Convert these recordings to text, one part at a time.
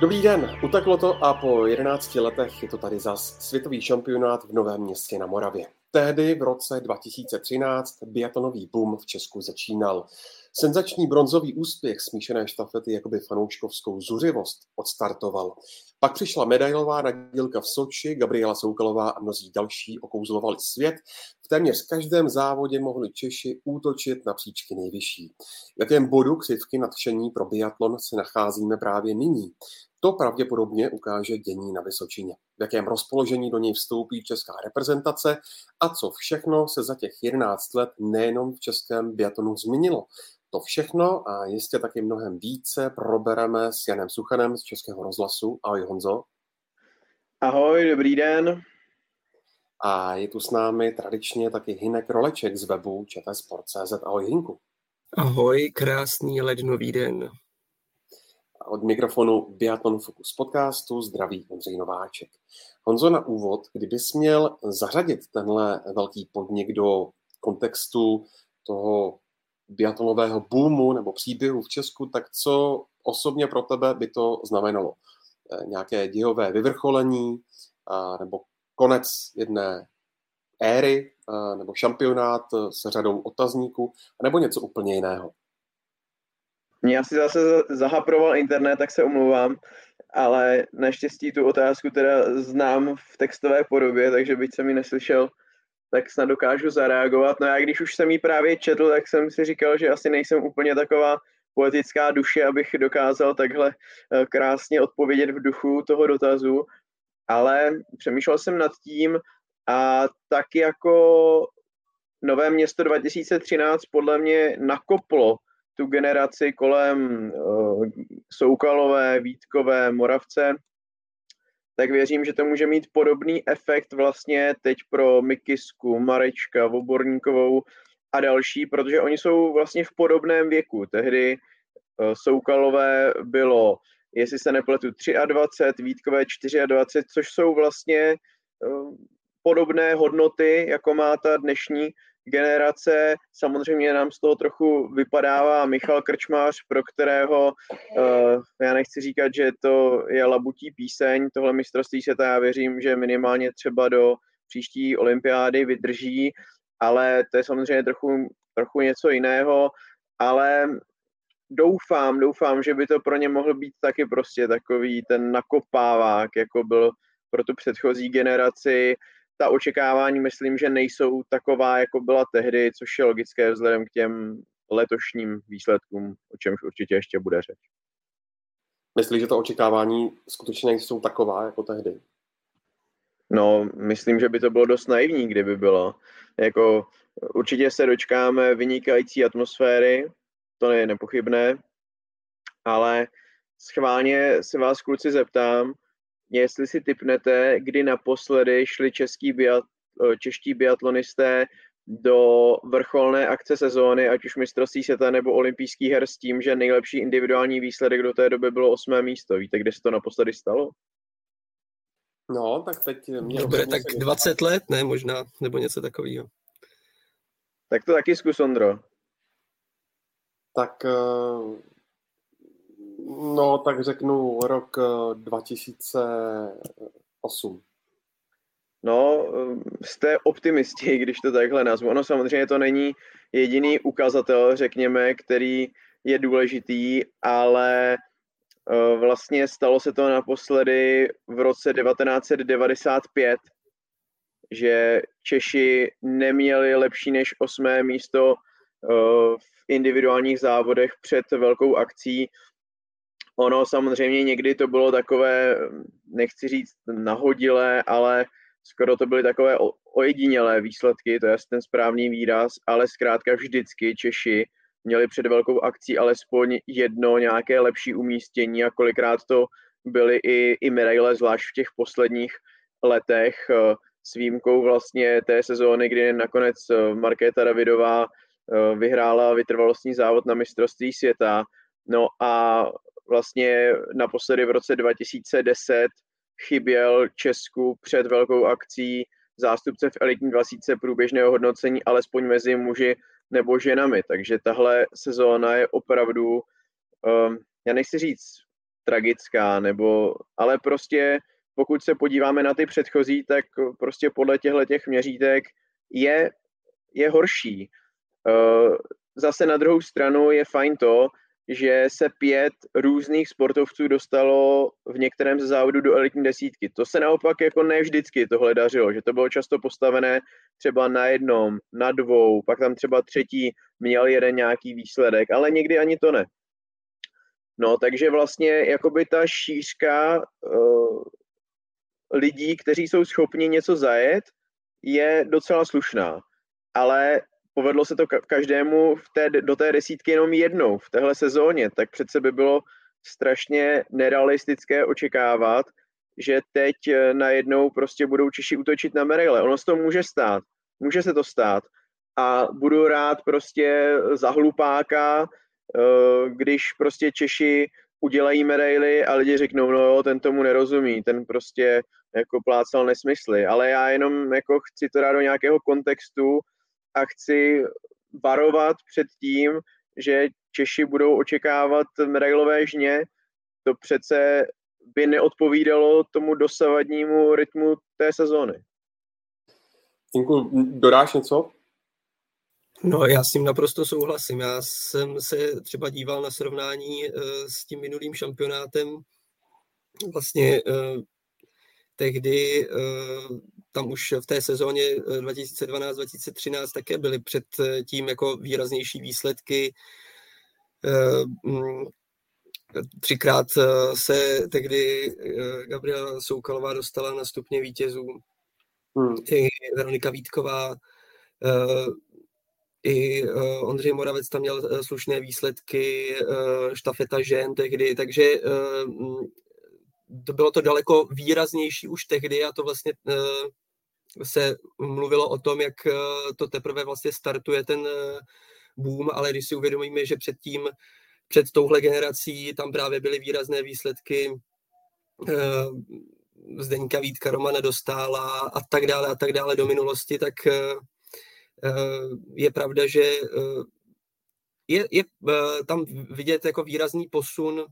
Dobrý den, uteklo to a po 11 letech je to tady zas světový šampionát v Novém městě na Moravě. Tehdy v roce 2013 biatonový boom v Česku začínal. Senzační bronzový úspěch smíšené štafety jakoby fanouškovskou zuřivost odstartoval. Pak přišla medailová nadílka v Soči, Gabriela Soukalová a mnozí další okouzlovali svět. V téměř každém závodě mohli Češi útočit na příčky nejvyšší. V jakém bodu křivky nadšení pro biatlon se nacházíme právě nyní? To pravděpodobně ukáže dění na Vysočině. V jakém rozpoložení do něj vstoupí česká reprezentace a co všechno se za těch 11 let nejenom v českém biatonu změnilo. To všechno a jistě taky mnohem více probereme s Janem Suchanem z Českého rozhlasu. Ahoj Honzo. Ahoj, dobrý den. A je tu s námi tradičně taky Hinek Roleček z webu čtsport.cz. Ahoj Hinku. Ahoj, krásný lednový den. Od mikrofonu Biathlon Focus podcastu zdraví Ondřej Nováček. Honzo, na úvod, kdybys měl zařadit tenhle velký podnik do kontextu toho biatlonového boomu nebo příběhu v Česku, tak co osobně pro tebe by to znamenalo? Eh, nějaké dějové vyvrcholení nebo konec jedné éry nebo šampionát se řadou otazníků nebo něco úplně jiného? Mě asi zase zahaproval internet, tak se omlouvám, ale naštěstí tu otázku teda znám v textové podobě, takže byť jsem ji neslyšel, tak snad dokážu zareagovat. No já když už jsem ji právě četl, tak jsem si říkal, že asi nejsem úplně taková poetická duše, abych dokázal takhle eh, krásně odpovědět v duchu toho dotazu, ale přemýšlel jsem nad tím a tak jako Nové město 2013 podle mě nakoplo tu generaci kolem uh, Soukalové, Vítkové, Moravce, tak věřím, že to může mít podobný efekt vlastně teď pro Mikisku, Marečka, Voborníkovou a další, protože oni jsou vlastně v podobném věku. Tehdy uh, Soukalové bylo, jestli se nepletu, 23, Vítkové 24, což jsou vlastně uh, podobné hodnoty, jako má ta dnešní generace. Samozřejmě nám z toho trochu vypadává Michal Krčmář, pro kterého uh, já nechci říkat, že to je labutí píseň, tohle mistrovství světa, já věřím, že minimálně třeba do příští olympiády vydrží, ale to je samozřejmě trochu, trochu něco jiného, ale doufám, doufám, že by to pro ně mohl být taky prostě takový ten nakopávák, jako byl pro tu předchozí generaci, ta očekávání myslím, že nejsou taková, jako byla tehdy, což je logické vzhledem k těm letošním výsledkům, o čemž určitě ještě bude řeč. Myslíš, že to očekávání skutečně jsou taková jako tehdy? No, myslím, že by to bylo dost naivní, kdyby bylo. Jako, určitě se dočkáme vynikající atmosféry, to je nepochybné, ale schválně se vás kluci zeptám, jestli si typnete, kdy naposledy šli český biat, eh, čeští biatlonisté do vrcholné akce sezóny, ať už mistrovství světa nebo olympijských her s tím, že nejlepší individuální výsledek do té doby bylo osmé místo. Víte, kde se to naposledy stalo? No, tak teď mě... Dobře, tak 20 let, ne, možná, nebo něco takového. Tak to taky zkus, Ondro. Tak uh, No, tak řeknu rok 2008. Eh, no, eh, jste optimisti, když to takhle nazvu. Ono samozřejmě to není jediný ukazatel, řekněme, který je důležitý, ale eh, vlastně stalo se to naposledy v roce 1995, že Češi neměli lepší než osmé místo v individuálních závodech před velkou akcí Ono samozřejmě někdy to bylo takové, nechci říct nahodilé, ale skoro to byly takové ojedinělé výsledky, to je ten správný výraz, ale zkrátka vždycky Češi měli před velkou akcí alespoň jedno nějaké lepší umístění a kolikrát to byly i, i medaile, zvlášť v těch posledních letech eh, s výjimkou vlastně té sezóny, kdy nakonec eh, Markéta Davidová eh, vyhrála vytrvalostní závod na mistrovství světa. No a vlastně naposledy v roce 2010 chyběl Česku před velkou akcí zástupce v elitní 20 průběžného hodnocení alespoň mezi muži nebo ženami. Takže tahle sezóna je opravdu, um, já nechci říct tragická, nebo, ale prostě pokud se podíváme na ty předchozí, tak prostě podle těchto těch měřítek je, je horší. Eh, zase na druhou stranu je fajn to, že se pět různých sportovců dostalo v některém ze závodů do elitní desítky. To se naopak jako ne vždycky tohle dařilo, že to bylo často postavené třeba na jednom, na dvou, pak tam třeba třetí měl jeden nějaký výsledek, ale někdy ani to ne. No, takže vlastně jakoby ta šířka uh, lidí, kteří jsou schopni něco zajet, je docela slušná. Ale povedlo se to každému v té, do té desítky jenom jednou v téhle sezóně, tak přece by bylo strašně nerealistické očekávat, že teď eh, najednou prostě budou Češi útočit na medaile. Ono se to může stát, může se to stát a budu rád prostě za hlupáka, eh, když prostě Češi udělají medaily a lidi řeknou, no jo, ten tomu nerozumí, ten prostě jako plácal nesmysly, ale já jenom jako chci to dát do nějakého kontextu a chci varovat před tím, že Češi budou očekávat medailové žně, to přece by neodpovídalo tomu dosavadnímu rytmu té sezóny. Inku, dodáš něco? No, já s tím naprosto souhlasím. Já jsem se třeba díval na srovnání uh, s tím minulým šampionátem. Vlastně uh, tehdy uh, tam už v té sezóně 2012-2013 také byly před tím jako výraznější výsledky. Mm, třikrát se tehdy Gabriela Soukalová dostala na stupně vítězů. Hmm. I Veronika Vítková i Ondřej Moravec tam měl slušné výsledky, štafeta žen tehdy, takže uh, to bylo to daleko výraznější už tehdy a to vlastně uh, se mluvilo o tom, jak uh, to teprve vlastně startuje ten uh, boom, ale když si uvědomíme, že předtím, před touhle generací tam právě byly výrazné výsledky Zdeňka Vítka, Romana Dostála a tak dále a tak dále do minulosti, tak je pravda, že eh, je, je eh, tam vidět jako výrazný posun,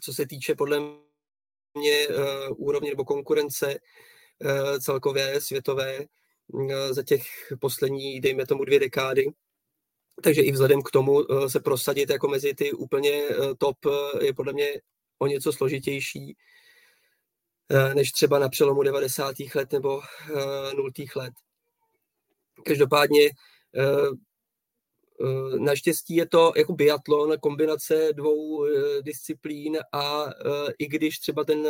co se týče podle mě eh, úrovně nebo konkurence celkové světové za těch poslední, dejme tomu, dvě dekády. Takže i vzhledem k tomu se prosadit jako mezi ty úplně top je podle mě o něco složitější než třeba na přelomu 90. let nebo 0. let. Každopádně eh, eh, Naštěstí je to jako biatlon, kombinace dvou eh, disciplín a i když třeba ten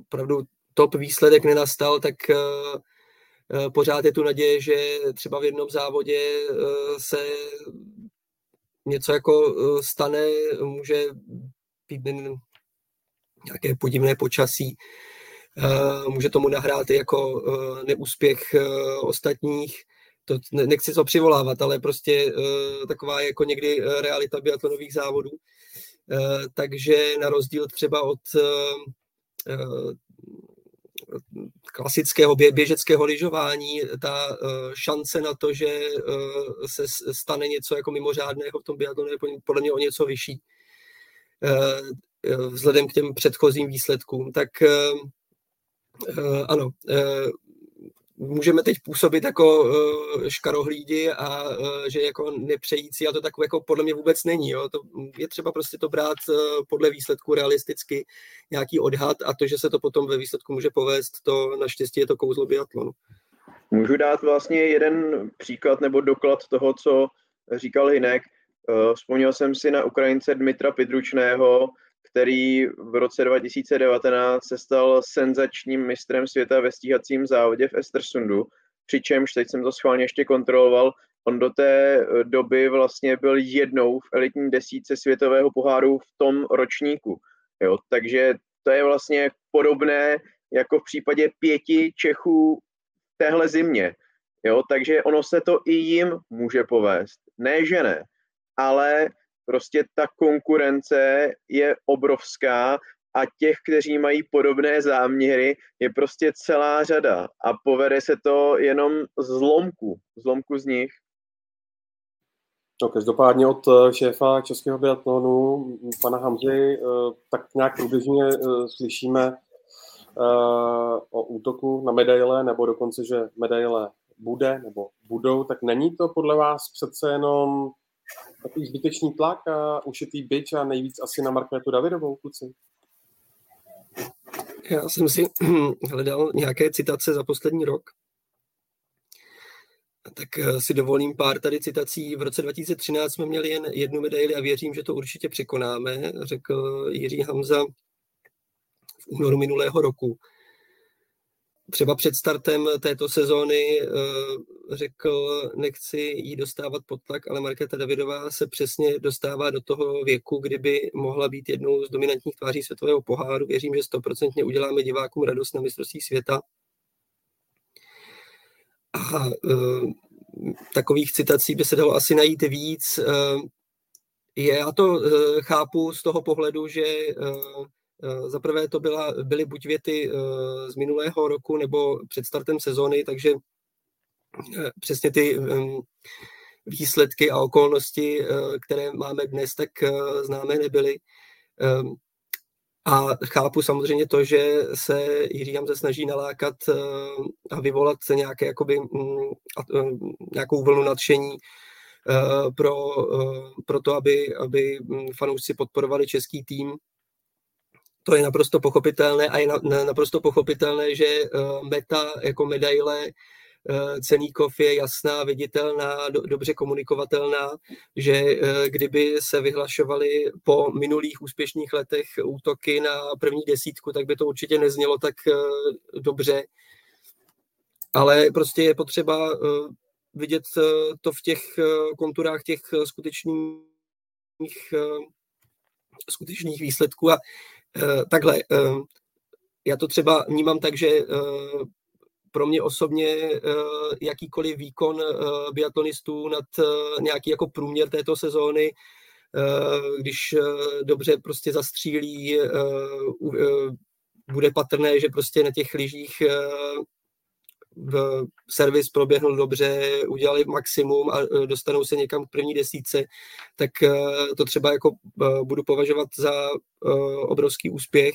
opravdu top výsledek nenastal, tak pořád je tu naděje, že třeba v jednom závodě se něco jako stane, může být nějaké podivné počasí, Eh, může tomu nahrát i jako eh, neúspěch eh, ostatních. To nechci to přivolávat, ale prostě taková je jako někdy realita biatlonových závodů. Takže na rozdíl třeba od klasického běžeckého lyžování, ta šance na to, že se stane něco jako mimořádného v tom biatlonu je podle mě o něco vyšší. Vzhledem k těm předchozím výsledkům, tak Uh, ano, uh, můžeme teď působit jako uh, škarohlídi a uh, že jako nepřející, a to tak jako podle mě vůbec není. Jo? To je třeba prostě to brát uh, podle výsledku realisticky, nějaký odhad a to, že se to potom ve výsledku může povést, to naštěstí je to kouzlo biatlonu. Můžu dát vlastně jeden příklad nebo doklad toho, co říkal Hinek. Vzpomněl jsem si na Ukrajince Dmitra Pidručného, který v roce 2019 se stal senzačním mistrem světa ve stíhacím závodě v Estersundu, přičemž, teď jsem to schválně ještě kontroloval, on do té eh, doby vlastně byl jednou v elitní desíce světového poháru v tom ročníku. Jo, takže to je vlastně podobné jako v případě pěti Čechů téhle zimě. Jo, takže ono se to i jim může povést. Ne, že ne, ale Prostě ta konkurence je obrovská a těch, kteří mají podobné záměry, je prostě celá řada a povede se to jenom zlomku, zlomku z nich. No, každopádně od eh, šéfa českého biatlonu, pana Hamzy, eh, tak nějak průběžně eh, slyšíme o útoku na medaile, nebo dokonce, že medaile bude nebo budou, tak není to podle vás přece jenom takový zbytečný tlak a ušitý byč a nejvíc asi na Markétu Davidovou, kluci? Já jsem si hledal nějaké citace za poslední rok tak eh, si dovolím pár tady citací. V roce 2013 jsme měli jen jednu medaili a věřím, že to určitě překonáme, řekl Jiří Hamza v únoru minulého roku. Třeba před startem této sezóny eh, řekl, nechci jí dostávat pod tlak, ale Markéta Davidová se přesně dostává do toho věku, kdyby mohla být jednou z dominantních tváří světového poháru. Věřím, že stoprocentně uděláme divákům radost na mistrovství světa a uh, takových citací by se dalo asi najít víc. Je, já to chápu z toho pohledu, že za prvé to byla, byly buď věty z minulého roku nebo před startem sezóny, takže přesně ty výsledky a okolnosti, které máme dnes, tak známé nebyly. A chápu samozřejmě to, že se Jiří se snaží nalákat eh, a vyvolat nějaké, jakoby, mm, eh, nějakou vlnu nadšení eh, pro, pro to, aby, aby mm, fanoušci podporovali český tým. To je naprosto pochopitelné a je naprosto pochopitelné, že meta jako medaile Eh, Ceníkov je jasná, viditelná, do, dobře komunikovatelná, že eh, kdyby se vyhlašovaly po minulých úspěšných letech útoky na první desítku, tak by to určitě neznělo tak eh, dobře. Ale prostě je potřeba vidět to v těch konturách těch skutečných, skutečných výsledků. A takhle, já to třeba vnímám tak, že pro mě osobně eh, jakýkoliv výkon eh, biatlonistů nad eh, nějaký jako průměr této sezóny, když dobře prostě zastřílí, bude patrné, že prostě na těch lyžích servis proběhnul dobře, udělali maximum a dostanou se někam k první desíce, tak to třeba jako budu považovat za obrovský úspěch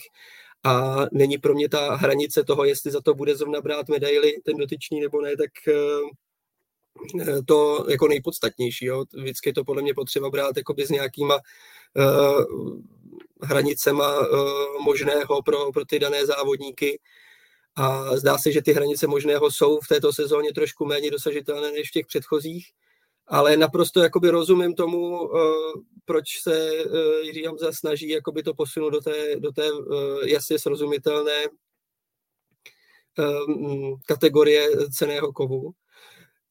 a není pro mě ta hranice toho, jestli za to bude zrovna brát medaily ten dotyčný nebo ne, tak to jako nejpodstatnější. Jo. Vždycky je to podle mě potřeba brát jakoby s nějakýma hranicema možného pro, pro ty dané závodníky. A zdá se, že ty hranice možného jsou v této sezóně trošku méně dosažitelné než v těch předchozích ale naprosto jakoby rozumím tomu, uh, proč se uh, Jiří Hamza snaží jakoby to posunout do té, do té uh, jasně srozumitelné um, kategorie ceného kovu.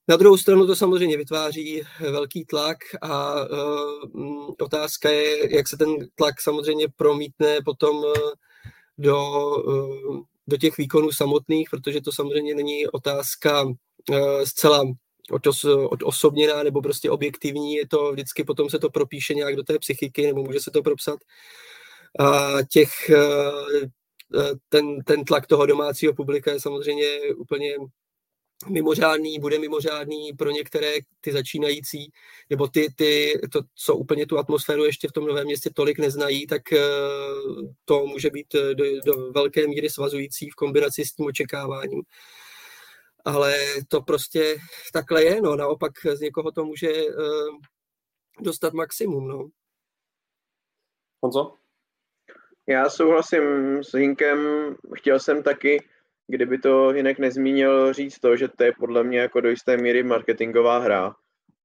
Na druhou stranu to samozřejmě vytváří velký tlak a uh, otázka je, jak se ten tlak samozřejmě promítne potom do, do těch výkonů samotných, protože to samozřejmě není otázka uh, zcela od osobněná nebo prostě objektivní, je to vždycky potom se to propíše nějak do té psychiky nebo může se to propsat. A těch, eh, eh, ten, ten tlak toho domácího publika je samozřejmě úplně mimořádný, bude mimořádný pro některé ty začínající, nebo ty, ty to, co úplně tu atmosféru ještě v tom novém městě tolik neznají, tak eh, to může být do, do velké míry svazující v kombinaci s tím očekáváním ale to prostě takhle je, no, naopak z někoho to může uh, dostat maximum, no. Honzo? Já souhlasím s Hinkem, chtěl jsem taky, kdyby to Hinek nezmínil, říct to, že to je podle mě jako do jisté míry marketingová hra,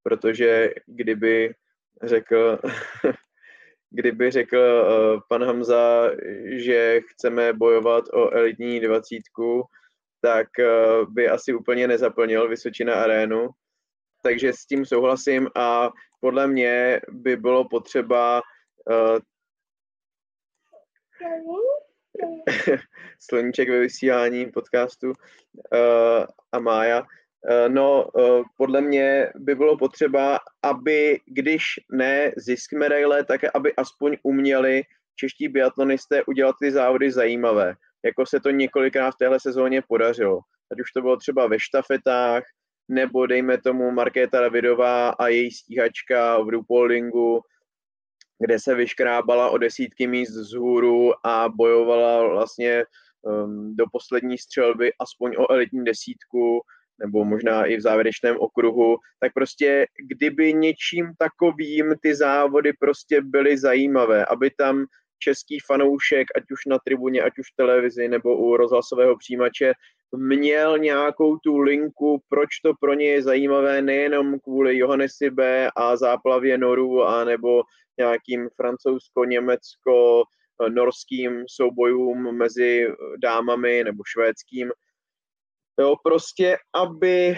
protože kdyby řekl, kdyby řekl uh, pan Hamza, že chceme bojovat o elitní dvacítku, tak eh, by asi úplně nezaplnil Vysočina arénu. Takže s tím souhlasím a podle mě by bylo potřeba uh, Sloníček ve vysílání podcastu uh, a Mája. Uh, no, uh, podle mě by bylo potřeba, aby, když ne zisk medaile, tak aby aspoň uměli čeští biatlonisté udělat ty závody zajímavé jako se to několikrát v téhle sezóně podařilo. Ať už to bylo třeba ve štafetách, nebo dejme tomu Markéta Davidová a její stíhačka v Rupoldingu, kde se vyškrábala o desítky míst vzhůru a bojovala vlastně um, do poslední střelby aspoň o elitní desítku, nebo možná i v závěrečném okruhu, tak prostě kdyby něčím takovým ty závody prostě byly zajímavé, aby tam český fanoušek, ať už na tribuně, ať už v televizi nebo u rozhlasového přijímače, měl nějakou tu linku, proč to pro ně je zajímavé, nejenom kvůli Johannesi B. a záplavě Noru, a nebo nějakým francouzsko-německo-norským soubojům mezi dámami nebo švédským. Jo, prostě, aby,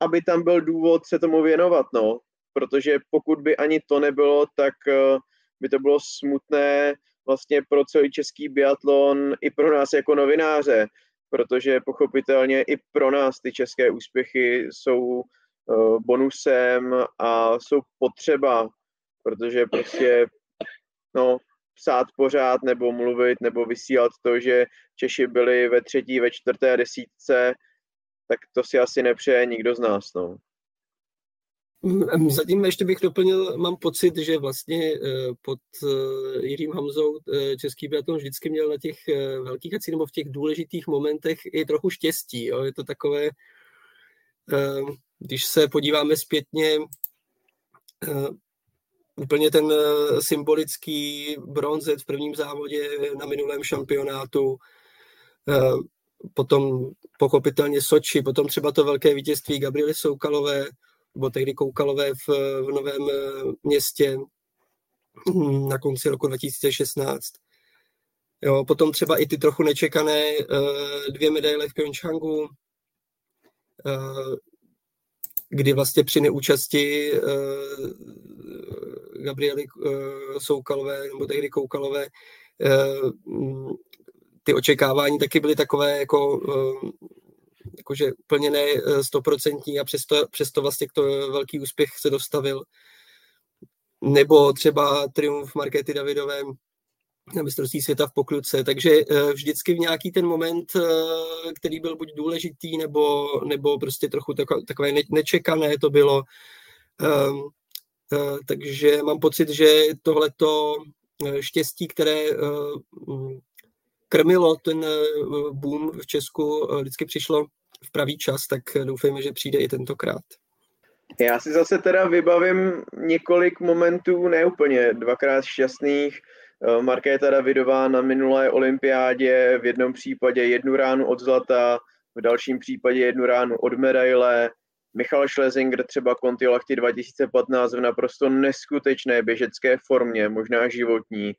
aby tam byl důvod se tomu věnovat, no. Protože pokud by ani to nebylo, tak uh, by to bylo smutné vlastně pro celý český biatlon i pro nás jako novináře, protože pochopitelně i pro nás ty české úspěchy jsou uh, bonusem a jsou potřeba, protože prostě no, psát pořád nebo mluvit nebo vysílat to, že Češi byli ve třetí, ve čtvrté desítce, tak to si asi nepřeje nikdo z nás. No. Mm, zatím ještě bych doplnil, mám pocit, že vlastně eh, pod eh, Jiřím Hamzou eh, český biatlon vždycky měl na těch velkých akcích nebo v těch důležitých momentech i trochu štěstí. Jo. Je to takové, když se podíváme zpětně, úplně ten symbolický bronzet v prvním závodě na minulém šampionátu, potom pochopitelně Soči, potom třeba to velké vítězství Gabriely Soukalové, nebo tehdy Koukalové v, v Novém eh, městě hm, na konci roku 2016. Jo, potom třeba i ty trochu nečekané eh, dvě medaile v Pyeongchangu, eh, kdy vlastně při neúčasti Gabriely Soukalové nebo tehdy Koukalové hm, ty očekávání taky byly takové jako jakože úplně ne eh, stoprocentní a přesto, přesto vlastně to velký úspěch se dostavil. Nebo třeba triumf Markety Davidové na mistrovství světa v pokluce, takže eh, vždycky v nějaký ten moment, eh, který byl buď důležitý, nebo, nebo prostě trochu takové nečekané to bylo. Ehm, takže mám pocit, že tohleto štěstí, které krmilo ten boom v Česku, vždycky přišlo v pravý čas, tak doufejme, že přijde i tentokrát. Já si zase teda vybavím několik momentů neúplně dvakrát šťastných. Eh, Markéta Davidová na minulé olympiádě, v jednom případě jednu ránu od zlata, v dalším případě jednu ránu od medaile. Michal Schlesinger třeba Kontiolachty 2015 v naprosto neskutečné běžecké formě, možná životní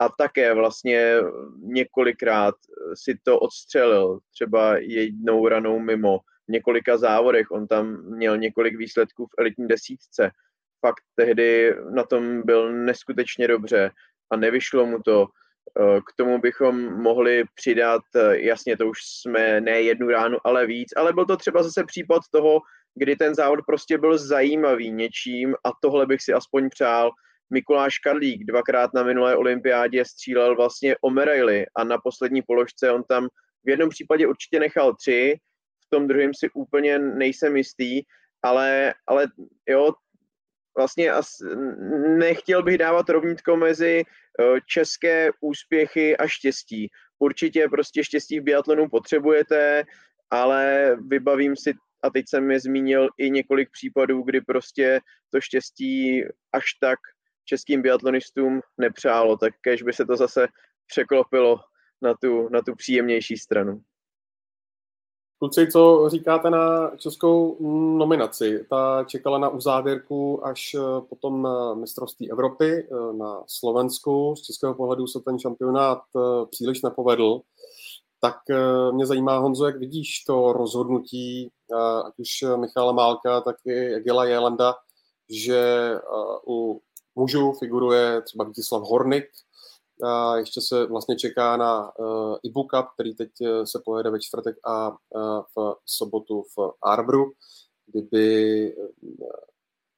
a také vlastně několikrát si to odstřelil, třeba jednou ranou mimo, v několika závodech, on tam měl několik výsledků v elitní desítce, fakt tehdy na tom byl neskutečně dobře a nevyšlo mu to. K tomu bychom mohli přidat, jasně to už jsme ne jednu ránu, ale víc, ale byl to třeba zase případ toho, kdy ten závod prostě byl zajímavý něčím a tohle bych si aspoň přál, Mikuláš Karlík dvakrát na minulé olympiádě střílel vlastně o medaily a na poslední položce on tam v jednom případě určitě nechal tři, v tom druhém si úplně nejsem jistý, ale, ale jo, vlastně as, nechtěl bych dávat rovnítko mezi eh, české úspěchy a štěstí. Určitě prostě štěstí v biatlonu potřebujete, ale vybavím si, a teď jsem je zmínil i několik případů, kdy prostě to štěstí až tak českým biatlonistům nepřálo, tak kež by se to zase překlopilo na tu, na tu příjemnější stranu. Kluci, co říkáte na českou nominaci? Ta čekala na uzávěrku až eh, potom na mistrovství Evropy eh, na Slovensku. Z českého pohledu se ten šampionát eh, příliš nepovedl. Tak mě zajímá, Honzo, jak vidíš to rozhodnutí, ať už Michala Málka, tak i Gila Jelanda, že u mužů figuruje třeba Vítislav Hornik, a ještě se vlastně čeká na uh, Ibu Cup, který teď uh, se pojede ve čtvrtek a uh, v sobotu v Arbru, kdyby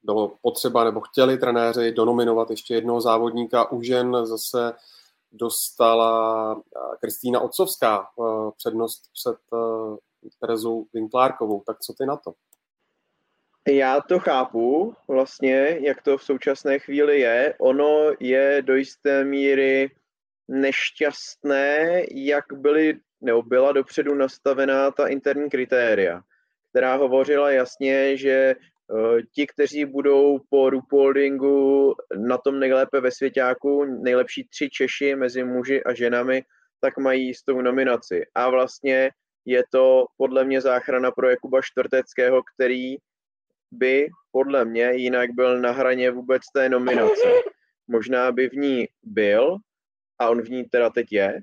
bylo potřeba nebo chtěli trenéři donominovat ještě jednoho závodníka. U žen zase dostala Kristýna Otcovská přednost před Terezou Vinklárkovou. Tak co ty na to? Já to chápu vlastně, jak to v současné chvíli je. Ono je do jisté míry nešťastné, jak byly, nebo byla dopředu nastavená ta interní kritéria, která hovořila jasně, že eh, ti, kteří budou po RuPaulingu na tom nejlépe ve svěťáku, nejlepší tři Češi mezi muži a ženami, tak mají jistou nominaci. A vlastně je to podle mě záchrana pro Jakuba Čtvrteckého, který by podle mě jinak byl na hraně vůbec té nominace. Možná by v ní byl, a on v ní teda teď je,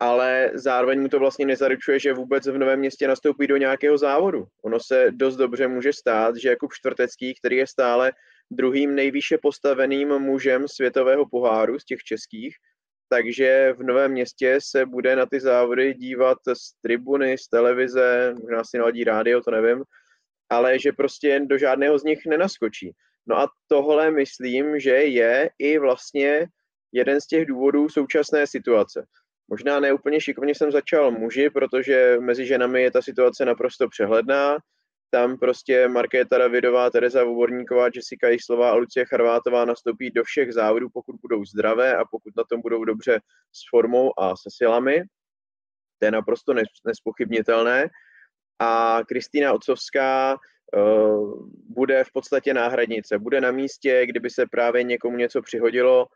ale zároveň mu to vlastně nezaručuje, že vůbec v Novém městě nastoupí do nějakého závodu. Ono se dost dobře může stát, že Jakub Čtvrtecký, který je stále druhým nejvýše postaveným mužem světového poháru z těch českých, takže v Novém městě se bude na ty závody dívat z tribuny, z televize, možná si naladí rádio, to nevím, ale že prostě do žádného z nich nenaskočí. No a tohle myslím, že je i vlastně jeden z těch důvodů současné situace. Možná neúplně šikovně jsem začal muži, protože mezi ženami je ta situace naprosto přehledná. Tam prostě Markéta Davidová, Tereza Voborníková, Jessica Jislová a Lucie Charvátová nastoupí do všech závodů, pokud budou zdravé a pokud na tom budou dobře s formou a se silami. To je naprosto nespochybnitelné. A Kristýna Otcovská uh, bude v podstatě náhradnice. Bude na místě, kdyby se právě někomu něco přihodilo,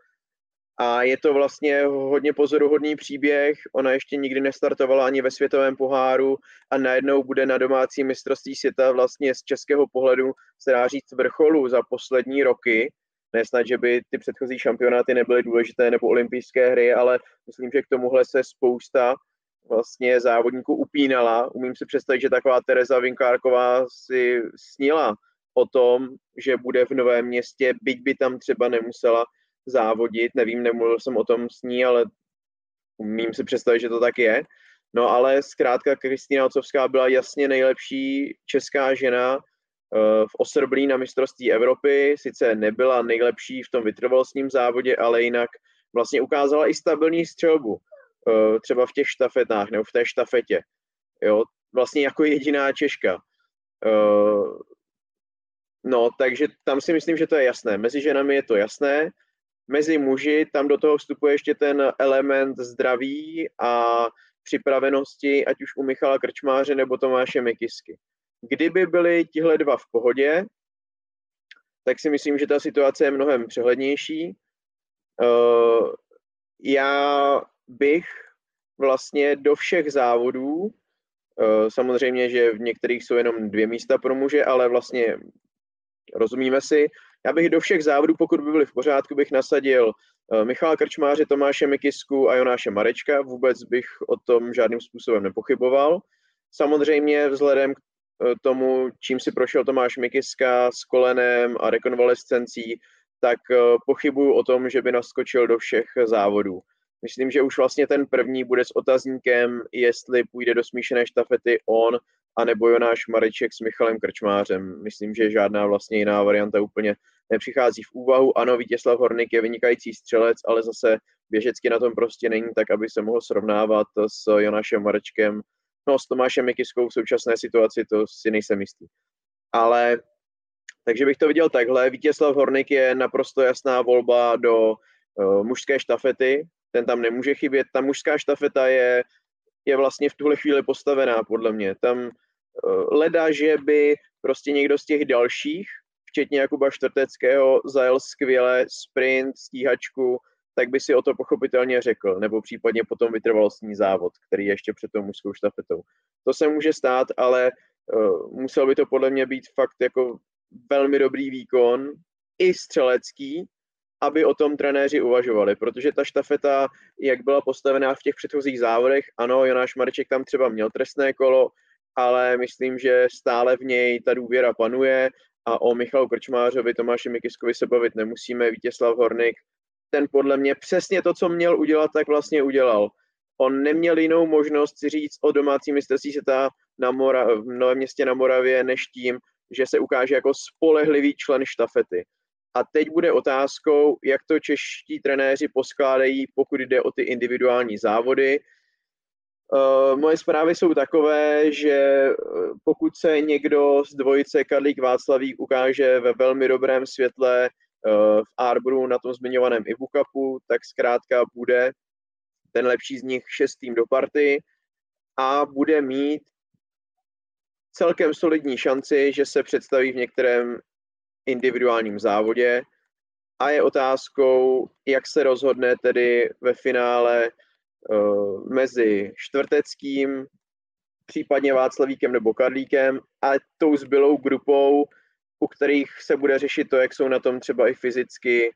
a je to vlastně hodně pozoruhodný příběh. Ona ještě nikdy nestartovala ani ve světovém poháru a najednou bude na domácí mistrovství světa vlastně z českého pohledu se dá říct vrcholu za poslední roky. Nesnad, že by ty předchozí šampionáty nebyly důležité nebo olympijské hry, ale myslím, že k tomuhle se spousta vlastně závodníků upínala. Umím si představit, že taková Tereza Vinkárková si snila o tom, že bude v Novém městě, byť by tam třeba nemusela závodit, nevím, nemluvil jsem o tom s ní, ale umím si představit, že to tak je. No ale zkrátka Kristýna Ocovská byla jasně nejlepší česká žena eh, v Oserblí na mistrovství Evropy. Sice nebyla nejlepší v tom vytrvalostním závodě, ale jinak vlastně ukázala i stabilní střelbu. Eh, třeba v těch štafetách nebo v té štafetě. Jo, vlastně jako jediná Češka. Eh, no, takže tam si myslím, že to je jasné. Mezi ženami je to jasné mezi muži tam do toho vstupuje ještě ten element zdraví a připravenosti, ať už u Michala Krčmáře nebo Tomáše Mikisky. Kdyby byli tihle dva v pohodě, tak si myslím, že ta situace je mnohem přehlednější. Uh, já bych vlastně do všech závodů, uh, samozřejmě, že v některých jsou jenom dvě místa pro muže, ale vlastně rozumíme si, já bych do všech závodů, pokud by byly v pořádku, bych nasadil eh, Michala Krčmáře, Tomáše Mikisku a Jonáše Marečka. Vůbec bych o tom žádným způsobem nepochyboval. Samozřejmě vzhledem k eh, tomu, čím si prošel Tomáš Mikiska s kolenem a rekonvalescencí, tak eh, pochybuju o tom, že by naskočil do všech závodů. Myslím, že už vlastně ten první bude s otazníkem, jestli půjde do smíšené štafety on, anebo Jonáš Mareček s Michalem Krčmářem. Myslím, že žádná vlastně jiná varianta úplně nepřichází v úvahu. Ano, Vítězslav Hornik je vynikající střelec, ale zase běžecky na tom prostě není tak, aby se mohl srovnávat s Jonášem Marečkem. No, s Tomášem Mikiskou v současné situaci to si nejsem jistý. Ale takže bych to viděl takhle. Vítězslav Hornik je naprosto jasná volba do uh, mužské štafety. Ten tam nemůže chybět. Ta mužská štafeta je, je vlastně v tuhle chvíli postavená, podle mě. Tam uh, leda, že by prostě někdo z těch dalších včetně Jakuba Čtvrteckého, zajel skvěle sprint, stíhačku, tak by si o to pochopitelně řekl, nebo případně potom vytrvalostní závod, který je ještě před tou mužskou štafetou. To se může stát, ale uh, musel by to podle mě být fakt jako velmi dobrý výkon, i střelecký, aby o tom trenéři uvažovali, protože ta štafeta, jak byla postavená v těch předchozích závodech, ano, Jonáš Marček tam třeba měl trestné kolo, ale myslím, že stále v něj ta důvěra panuje a o Michalu Krčmářovi, Tomáši Mikiskovi se bavit nemusíme, Vítězslav Hornik, ten podle mě přesně to, co měl udělat, tak vlastně udělal. On neměl jinou možnost si říct o domácí mistrovství světa na Mora, v Novém městě na Moravě, než tím, že se ukáže jako spolehlivý člen štafety. A teď bude otázkou, jak to čeští trenéři poskládají, pokud jde o ty individuální závody. Uh, moje zprávy jsou takové, že eh, pokud se někdo z dvojice Karlík Václavík ukáže ve velmi dobrém světle uh, v Arbru na tom zmiňovaném Ibu Cupu, tak zkrátka bude ten lepší z nich šestým do party a bude mít celkem solidní šanci, že se představí v některém individuálním závodě a je otázkou, jak se rozhodne tedy ve finále uh, mezi Čtvrteckým, případně Václavíkem nebo Karlíkem a tou zbylou grupou, u kterých se bude řešit to, jak jsou na tom třeba i fyzicky,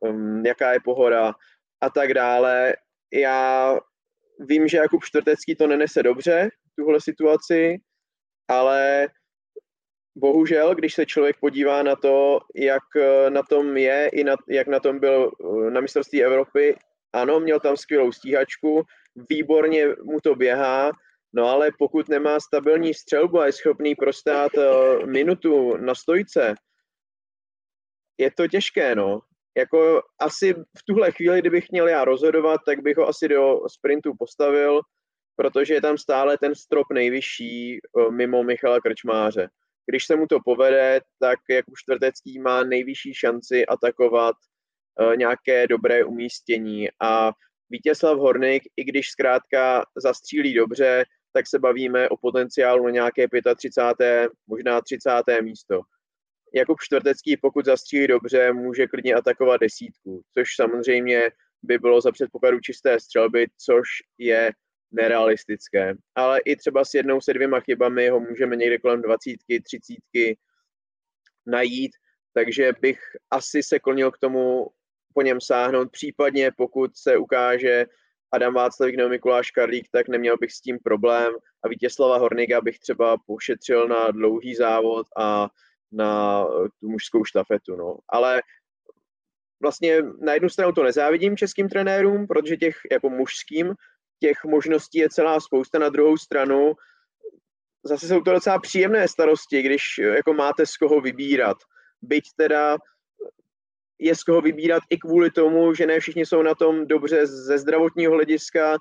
um, jaká je pohoda a tak dále. Já vím, že Jakub Čtvrtecký to nenese dobře, tuhle situaci, ale bohužel, když se člověk podívá na to, jak eh, na tom je, i na, jak na tom byl eh, na mistrovství Evropy, ano, měl tam skvělou stíhačku, výborně mu to běhá, no ale pokud nemá stabilní střelbu a je schopný prostát eh, minutu na stojce, je to těžké, no. Jako asi v tuhle chvíli, kdybych měl já rozhodovat, tak bych ho asi do sprintu postavil, protože je tam stále ten strop nejvyšší mimo Michala Krčmáře. Když se mu to povede, tak jak už Čtvrtecký má nejvyšší šanci atakovat uh, nějaké dobré umístění a Vítězslav Hornik, i když zkrátka zastřílí dobře, tak se bavíme o potenciálu na nějaké 35. možná 30. místo. Jakub Čtvrtecký, pokud zastřílí dobře, může klidně atakovat desítku, což samozřejmě by bylo za předpokladu čisté střelby, což je nerealistické. Ale i třeba s jednou se dvěma chybami ho můžeme někde kolem dvacítky, třicítky najít, takže bych asi se klonil k tomu po něm sáhnout, případně pokud se ukáže Adam Václavík nebo Mikuláš Karlík, tak neměl bych s tím problém a Vítězslava Horniga bych třeba pošetřil na dlouhý závod a na tu mužskou štafetu. No. Ale vlastně na jednu stranu to nezávidím českým trenérům, protože těch jako mužským těch možností je celá spousta. Na druhou stranu zase jsou to docela příjemné starosti, když jako máte z koho vybírat. Byť teda je z koho vybírat i kvůli tomu, že ne všichni jsou na tom dobře ze zdravotního hlediska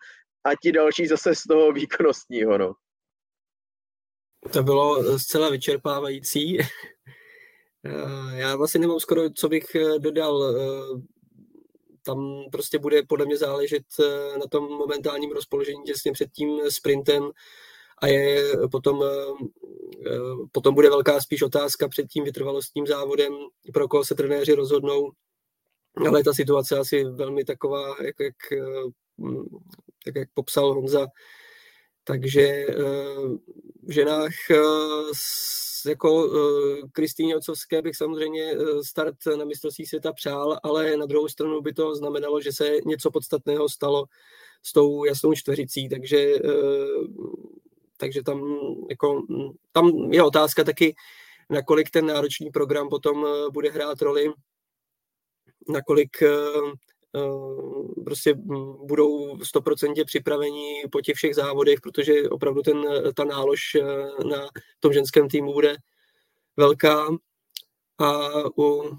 a ti další zase z toho výkonnostního. No. To bylo zcela vyčerpávající. Já vlastně nemám skoro, co bych dodal tam prostě bude podle mě záležet eh, na tom momentálním rozpoložení těsně před tím sprintem a je potom, eh, eh, potom bude velká spíš otázka před tím vytrvalostním závodem, pro koho se trenéři rozhodnou, ale ta situace asi velmi taková, jak, jak, tak jak popsal Honza, takže v ženách jako uh, Kristýně Ocovské bych samozřejmě start na mistrovství světa přál, ale na druhou stranu by to znamenalo, že se něco podstatného stalo s tou jasnou čtveřicí, takže, takže tam, jako, tam je otázka taky, nakolik ten náročný program potom bude hrát roli, nakolik prostě budou stoprocentně připraveni po těch všech závodech, protože opravdu ten, ta nálož na tom ženském týmu bude velká a u,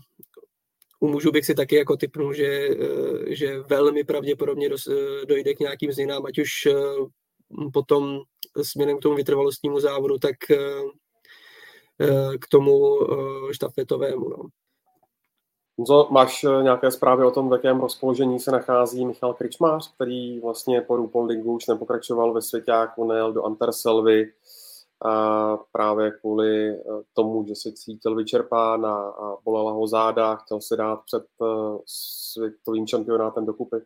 u mužů bych si taky jako typnul, že, že velmi pravděpodobně dojde k nějakým změnám, ať už potom směrem k tomu vytrvalostnímu závodu, tak k tomu štafetovému. No. Honzo, máš eh, nějaké zprávy o tom, v jakém rozpoložení se nachází Michal Kričmář, který vlastně po Rupoldingu už nepokračoval ve Svěťáku, nejel do Anterselvy a právě kvůli eh, tomu, že se cítil vyčerpán a, bolela ho záda, chtěl se dát před eh, světovým šampionátem do kupy.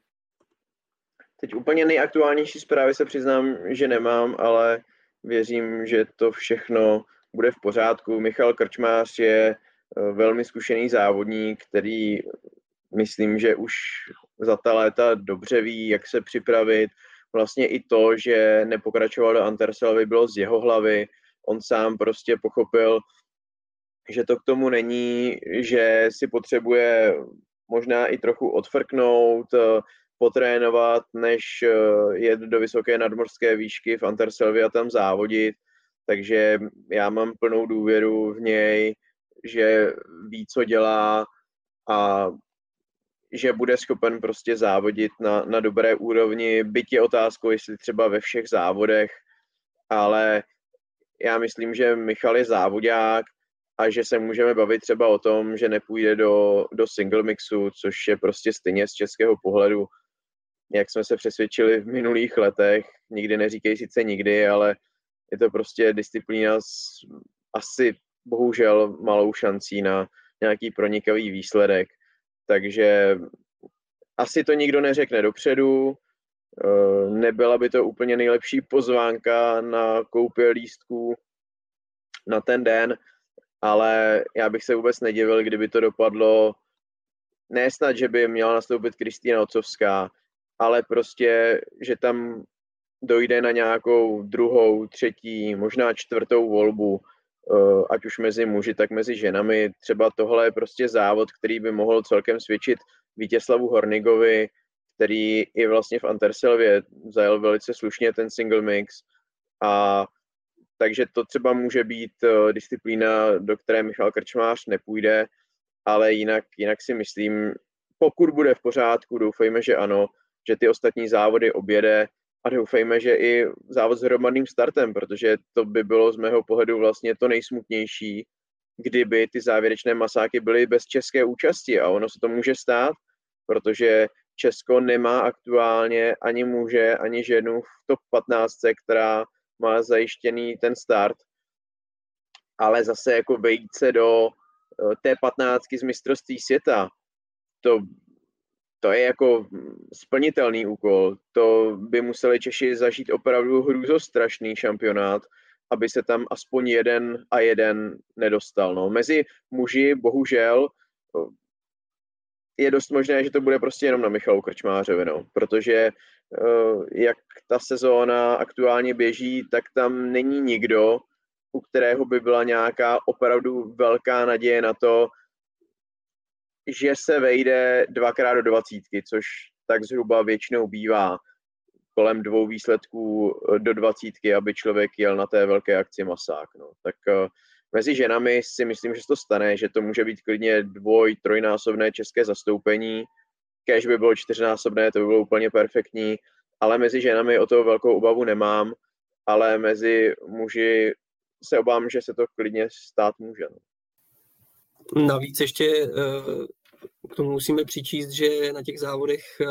Teď úplně nejaktuálnější zprávy se přiznám, že nemám, ale věřím, že to všechno bude v pořádku. Michal Krčmář je velmi zkušený závodník, který myslím, že už za ta léta dobře ví, jak se připravit. Vlastně i to, že nepokračoval do Anterselvy, bylo z jeho hlavy. On sám prostě pochopil, že to k tomu není, že si potřebuje možná i trochu odfrknout, eh, potrénovat, než eh, jet do vysoké nadmorské výšky v Anterselvě a tam závodit. Takže já mám plnou důvěru v něj, že ví, co dělá a že bude schopen prostě závodit na, na dobré úrovni, byť je otázkou, jestli třeba ve všech závodech, ale já myslím, že Michal je závodák a že se můžeme bavit třeba o tom, že nepůjde do, do single mixu, což je prostě stejně z českého pohledu, jak jsme se přesvědčili v minulých letech, nikdy neříkej sice nikdy, ale je to prostě disciplína s asi bohužel malou šancí na nějaký pronikavý výsledek. Takže asi to nikdo neřekne dopředu, eh, nebyla by to úplně nejlepší pozvánka na koupě lístků na ten den, ale já bych se vůbec nedivil, kdyby to dopadlo. Ne snad, že by měla nastoupit Kristýna Ocovská, ale prostě, že tam dojde na nějakou druhou, třetí, možná čtvrtou volbu, ať už mezi muži, tak mezi ženami. Třeba tohle je prostě závod, který by mohl celkem svědčit Vítězslavu Hornigovi, který i vlastně v Anterselvě zajel velice slušně ten single mix a takže to třeba může být uh, disciplína, do které Michal Krčmář nepůjde, ale jinak, jinak si myslím, pokud bude v pořádku, doufejme, že ano, že ty ostatní závody objede a doufejme, že i závod s hromadným startem, protože to by bylo z mého pohledu vlastně to nejsmutnější, kdyby ty závěrečné masáky byly bez české účasti. A ono se to může stát, protože Česko nemá aktuálně ani muže, ani ženu v top 15, která má zajištěný ten start, ale zase jako vejít se do eh, té 15 z mistrovství světa, to, to je jako splnitelný úkol. To by museli Češi zažít opravdu hrůzostrašný šampionát, aby se tam aspoň jeden a jeden nedostal. No. Mezi muži bohužel je dost možné, že to bude prostě jenom na Michalu Krčmářovi, no, protože uh, jak ta sezóna aktuálně běží, tak tam není nikdo, u kterého by byla nějaká opravdu velká naděje na to, že se vejde dvakrát do dvacítky, což tak zhruba většinou bývá kolem dvou výsledků eh, do dvacítky, aby člověk jel na té velké akci masák. No. Tak uh, Mezi ženami si myslím, že se to stane, že to může být klidně dvoj, trojnásobné české zastoupení. Kež by bylo čtyřnásobné, to by bylo úplně perfektní, ale mezi ženami o toho velkou obavu nemám, ale mezi muži se obávám, že se to klidně stát může. No. Navíc ještě eh, k tomu musíme přičíst, že na těch závodech eh,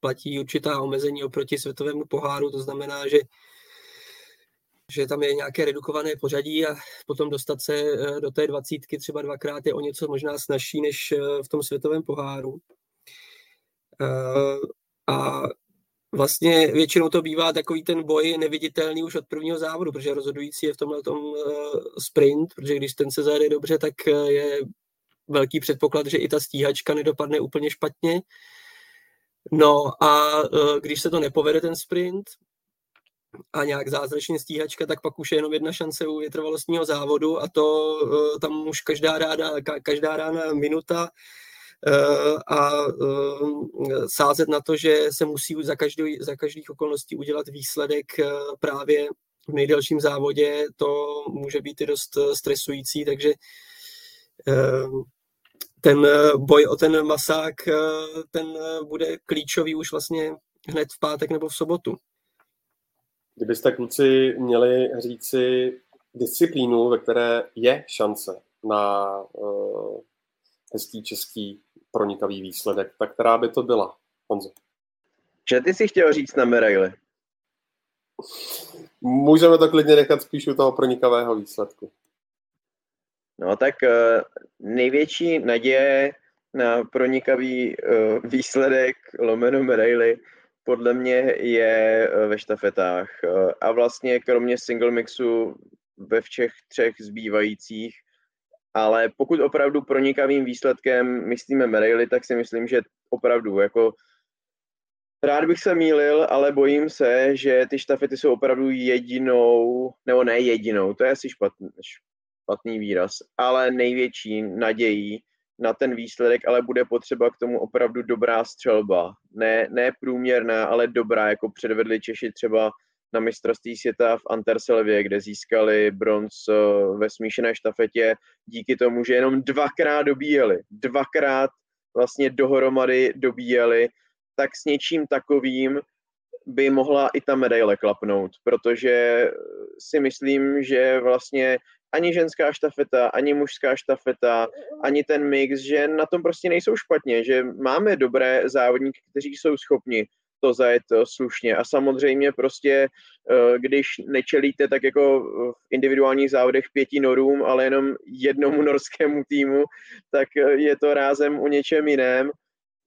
platí určitá omezení oproti světovému poháru, to znamená, že že tam je nějaké redukované pořadí a potom dostat se eh, do té dvacítky třeba dvakrát je o něco možná snažší než eh, v tom světovém poháru. A vlastně většinou to bývá takový ten boj neviditelný už od prvního závodu, protože rozhodující je v tomhle tom sprint, protože když ten se zajede dobře, tak je velký předpoklad, že i ta stíhačka nedopadne úplně špatně. No a když se to nepovede ten sprint, a nějak zázračně stíhačka, tak pak už je jenom jedna šance u vytrvalostního závodu a to eh, tam už každá ráda, každá rána minuta eh, a sázet na to, že se musí za, každý, za každých okolností udělat výsledek právě v nejdelším závodě, to může být i dost stresující, takže ten boj o ten masák, ten bude klíčový už vlastně hned v pátek nebo v sobotu. Kdybyste kluci měli říci disciplínu, ve které je šance na uh, hezký český pronikavý výsledek, tak která by to byla, Honzo? Že ty si chtěl říct na medaili? Můžeme to klidně nechat spíš u toho pronikavého výsledku. No tak uh, největší naděje na pronikavý uh, výsledek lomeno medaily podle mě je eh, ve štafetách. Eh, a vlastně kromě single mixu ve všech třech zbývajících, ale pokud opravdu pronikavým výsledkem myslíme medaily, tak si myslím, že opravdu jako Rád bych se mýlil, ale bojím se, že ty štafety jsou opravdu jedinou, nebo ne jedinou, to je asi špatný, špatný výraz, ale největší nadějí na ten výsledek, ale bude potřeba k tomu opravdu dobrá střelba. Ne, ne průměrná, ale dobrá, jako předvedli Češi třeba na mistrovství světa v Anterselvě, kde získali bronz eh, ve smíšené štafetě díky tomu, že jenom dvakrát dobíjeli. Dvakrát vlastně dohromady dobíjeli, tak s něčím takovým by mohla i ta medaile klapnout, protože si myslím, že vlastně ani ženská štafeta, ani mužská štafeta, ani ten mix, že na tom prostě nejsou špatně, že máme dobré závodníky, kteří jsou schopni to zajet slušně. A samozřejmě prostě, eh, když nečelíte tak jako v individuálních závodech pěti norům, ale jenom jednomu norskému týmu, tak je to rázem o něčem jiném.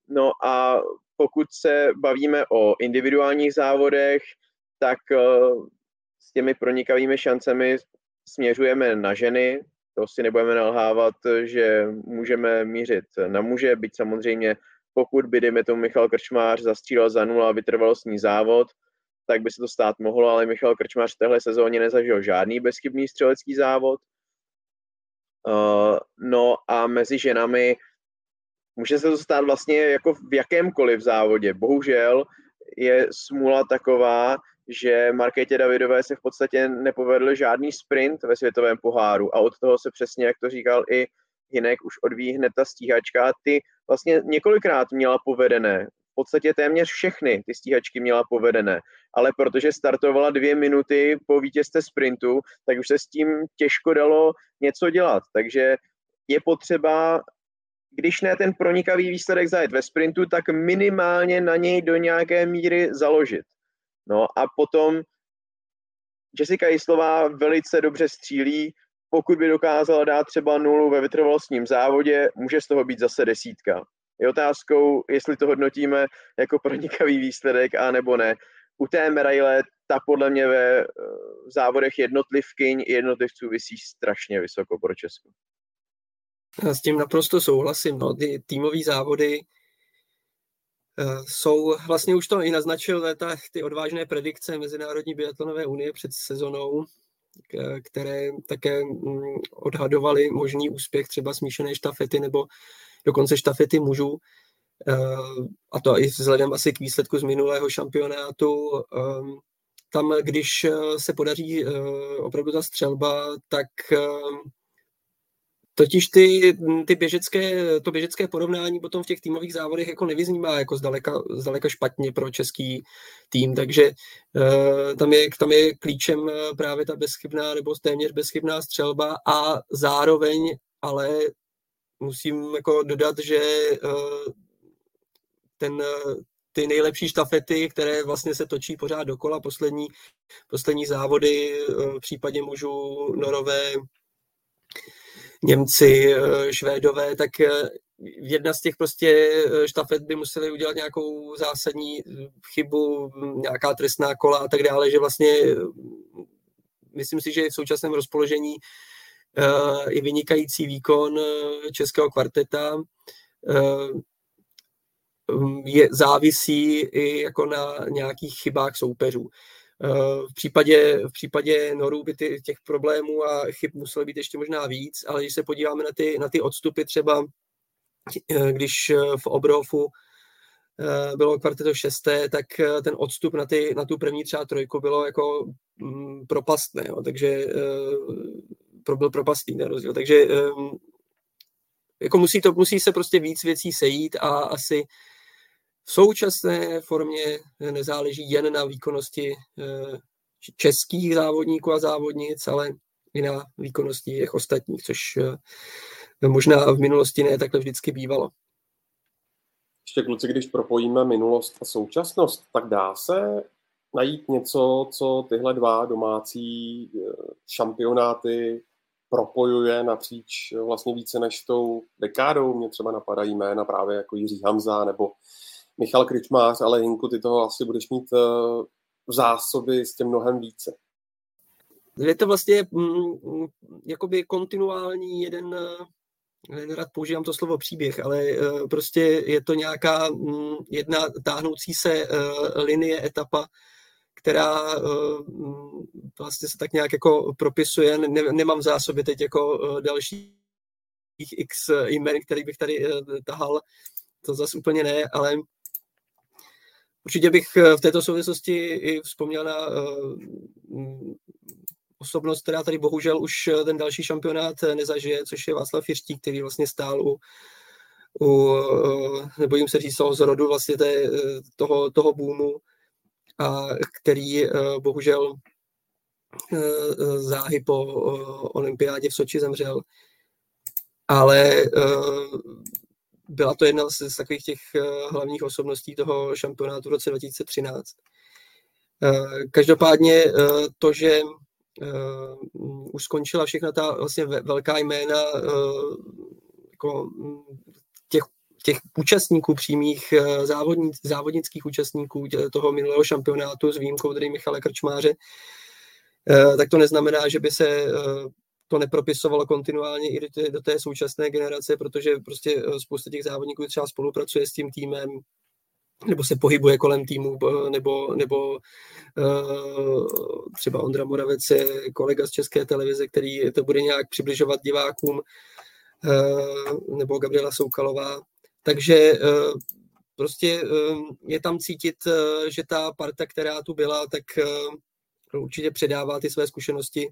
No a pokud se bavíme o individuálních závodech, tak eh, s těmi pronikavými šancemi směřujeme na ženy. To si nebudeme nalhávat, že můžeme mířit na muže, byť samozřejmě pokud by, dejme tomu, Michal Krčmář zastřílel za nula vytrvalostní závod, tak by se to stát mohlo, ale Michal Krčmář v téhle sezóně nezažil žádný bezchybný střelecký závod. Uh, no a mezi ženami může se to stát vlastně jako v jakémkoliv závodě. Bohužel je smůla taková, že Markétě Davidové se v podstatě nepovedl žádný sprint ve světovém poháru a od toho se přesně, jak to říkal i Hinek, už odvíjí hned ta stíhačka. Ty vlastně několikrát měla povedené, v podstatě téměř všechny ty stíhačky měla povedené, ale protože startovala dvě minuty po vítězce sprintu, tak už se s tím těžko dalo něco dělat. Takže je potřeba když ne ten pronikavý výsledek zajet ve sprintu, tak minimálně na něj do nějaké míry založit. No a potom Jessica Jislová velice dobře střílí, pokud by dokázala dát třeba nulu ve vytrvalostním závodě, může z toho být zase desítka. Je otázkou, jestli to hodnotíme jako pronikavý výsledek, a nebo ne. U té medaile ta podle mě ve v závodech jednotlivkyň i jednotlivců vysí strašně vysoko pro Česko. Já s tím naprosto souhlasím. No. Ty týmové závody jsou, vlastně už to i naznačil ta, ty odvážné predikce Mezinárodní biatlonové unie před sezonou, které také mm, odhadovaly možný úspěch třeba smíšené štafety nebo dokonce štafety mužů. Uh, a to i vzhledem asi k výsledku z minulého šampionátu. Um, tam, když se podaří uh, opravdu ta střelba, tak Totiž ty, ty běžecké, to běžecké porovnání potom v těch týmových závodech jako nevyznímá jako zdaleka, zdaleka špatně pro český tým, takže uh, tam, je, tam je klíčem eh, právě ta bezchybná nebo téměř bezchybná střelba a zároveň ale musím jako dodat, že uh, ten, ty nejlepší štafety, které vlastně se točí pořád dokola, poslední, poslední závody v případě mužů Norové, Němci, eh, Švédové, tak eh, jedna z těch prostě eh, štafet by museli udělat nějakou zásadní chybu, nějaká trestná kola a tak dále, že vlastně myslím si, že v současném rozpoložení je vynikající výkon českého kvarteta je, závisí i jako na nějakých chybách soupeřů. V případě, v případě Norů by ty, těch problémů a chyb muselo být ještě možná víc, ale když se podíváme na ty, na ty odstupy třeba, když v Obrofu eh, bylo kvarteto šesté, tak eh, ten odstup na, ty, na tu první třeba trojku bylo jako mm, propastné, jo, takže eh, byl propastný ten rozdíl. Takže jako musí, to, musí se prostě víc věcí sejít a asi v současné formě nezáleží jen na výkonnosti eh, českých závodníků a závodnic, ale i na výkonnosti těch ostatních, což eh, možná v minulosti ne takhle vždycky bývalo. Ještě kluci, když propojíme minulost a současnost, tak dá se najít něco, co tyhle dva domácí eh, šampionáty propojuje napříč vlastně více než tou dekádou. Mě třeba napadají jména právě jako Jiří Hamza nebo Michal Kričmář, ale Hinku, ty toho asi budeš mít eh, v zásobě s tím mnohem více. Je to vlastně mm, mm, jakoby kontinuální jeden, eh, nerad používám to slovo příběh, ale eh, prostě je to nějaká mm, jedna táhnoucí se linie, etapa, která vlastně se tak nějak jako propisuje. Nemám v zásobě teď jako dalších x jmen, který bych tady tahal, to zase úplně ne, ale Určitě bych eh, v této souvislosti i vzpomněl na uh, osobnost, která tady bohužel už eh, ten další šampionát nezažije, což je Václav Fiřtík, který vlastně stál u, u, nebojím se říct toho zrodu vlastně té, toho, toho boomu, a který bohužel záhy po olympiádě v Soči zemřel. Ale byla to jedna z, takových těch hlavních osobností toho šampionátu v roce 2013. Každopádně to, že už skončila všechna ta vlastně velká jména jako těch, těch účastníků přímých závodní, závodnických účastníků toho minulého šampionátu s výjimkou tedy Michale Krčmáře, tak to neznamená, že by se to nepropisovalo kontinuálně i do té, do té současné generace, protože prostě spousta těch závodníků třeba spolupracuje s tím týmem, nebo se pohybuje kolem týmu, nebo, nebo uh, třeba Ondra Moravec je kolega z České televize, který to bude nějak přibližovat divákům, uh, nebo Gabriela Soukalová. Takže uh, prostě je tam cítit, že ta parta, která tu byla, tak určitě předává ty své zkušenosti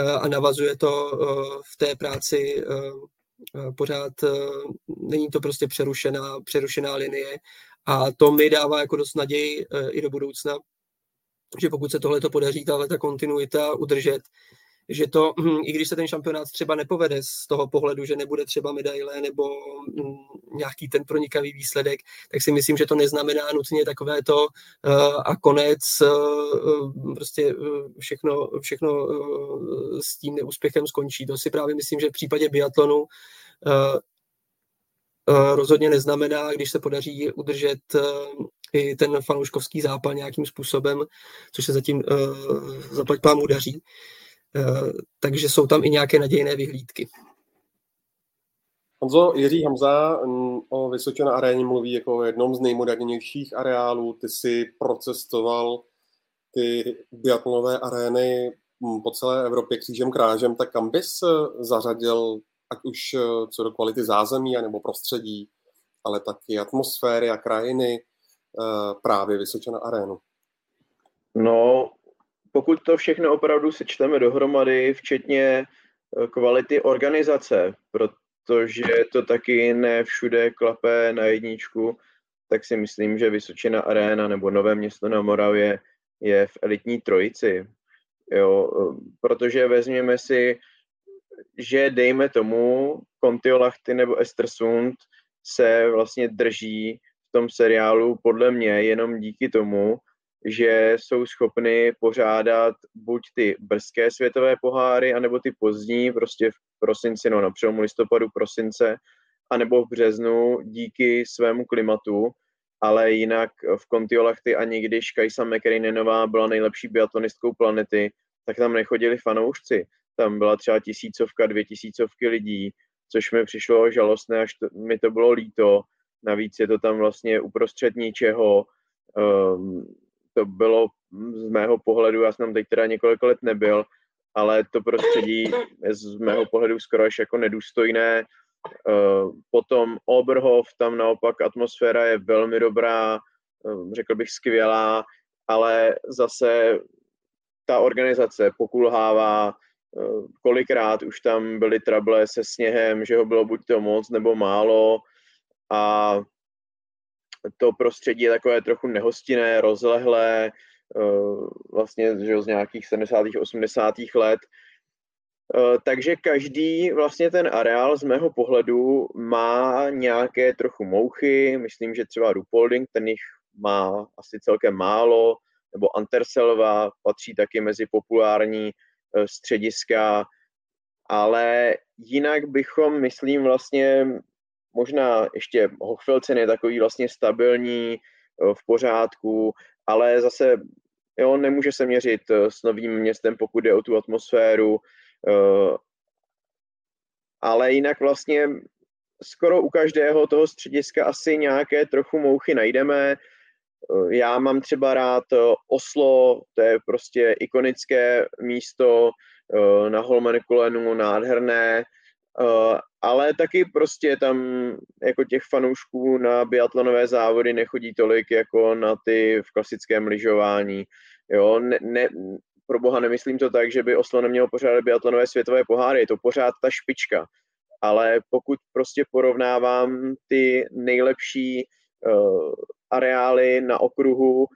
a navazuje to uh, v té práci uh, pořád není to prostě přerušená, přerušená linie. A to mi dává jako dost naději eh, i do budoucna, že pokud se tohle to podaří, tahle ta kontinuita udržet, že to, i když se ten šampionát třeba nepovede z toho pohledu, že nebude třeba medaile nebo hm, nějaký ten pronikavý výsledek, tak si myslím, že to neznamená nutně takové to eh, a konec, eh, prostě všechno, všechno s tím neúspěchem skončí. To si právě myslím, že v případě biatlonu Eh, rozhodně neznamená, když se podaří udržet eh, i ten fanouškovský zápal nějakým způsobem, což se zatím eh, zaplať pámu daří. Takže jsou tam i nějaké nadějné vyhlídky. Honzo, Jiří Hamza mm, o Vysočina aréně mluví jako o jednom z nejmodernějších areálů. Ty si procestoval ty biatlonové arény mm, po celé Evropě křížem krážem, tak kam bys zařadil ať už eh, co do kvality zázemí nebo prostředí, ale taky atmosféry a krajiny eh, právě Vysočana arénu. No, pokud to všechno opravdu sečteme dohromady, včetně eh, kvality organizace, protože to taky ne všude klape na jedničku, tak si myslím, že Vysočina Arena nebo Nové město na Moravě je v elitní trojici. Jo, protože vezměme si že dejme tomu Kontiolahty nebo Estersund se vlastně drží v tom seriálu podle mě jenom díky tomu, že jsou schopny pořádat buď ty brzké světové poháry, anebo ty pozdní, prostě v prosinci, no na přelomu listopadu, prosince, anebo v březnu díky svému klimatu, ale jinak v Kontiolahty ani když Kajsa McRainenová byla nejlepší biatlonistkou planety, tak tam nechodili fanoušci tam byla třeba tisícovka, dvě tisícovky lidí, což mi přišlo žalostné, až to, mi to bylo líto. Navíc je to tam vlastně uprostřed ničeho. Um, to bylo z mého pohledu, já jsem tam teď teda několik let nebyl, ale to prostředí je z mého pohledu skoro až jako nedůstojné. Uh, potom Oberhof, tam naopak atmosféra je velmi dobrá, uh, řekl bych skvělá, ale zase ta organizace pokulhává, Eh, kolikrát už tam byly trable se sněhem, že ho bylo buď to moc nebo málo a to prostředí je takové trochu nehostinné, rozlehlé, eh, vlastně že z nějakých 70. 80. let. Eh, takže každý vlastně ten areál z mého pohledu má nějaké trochu mouchy, myslím, že třeba Rupolding, ten jich má asi celkem málo, nebo Anterselva patří taky mezi populární Eh, střediska, ale jinak bychom, myslím, vlastně možná ještě Hochfelcen je takový vlastně stabilní, eh, v pořádku, ale zase jo, nemůže se měřit eh, s novým městem, pokud jde o tu atmosféru, ale jinak vlastně skoro u každého toho střediska asi nějaké trochu mouchy najdeme. Eh, já mám třeba rád eh, Oslo, to je prostě ikonické místo eh, na Holmenkollenu, nádherné, ale taky prostě tam jako těch fanoušků na biatlonové závody nechodí tolik jako na ty v klasickém lyžování. Jo, ne, ne, pro boha nemyslím to tak, že by Oslo nemělo pořád biatlonové světové poháry, je to pořád ta špička. ale pokud prostě porovnávám ty nejlepší uh, areály na okruhu,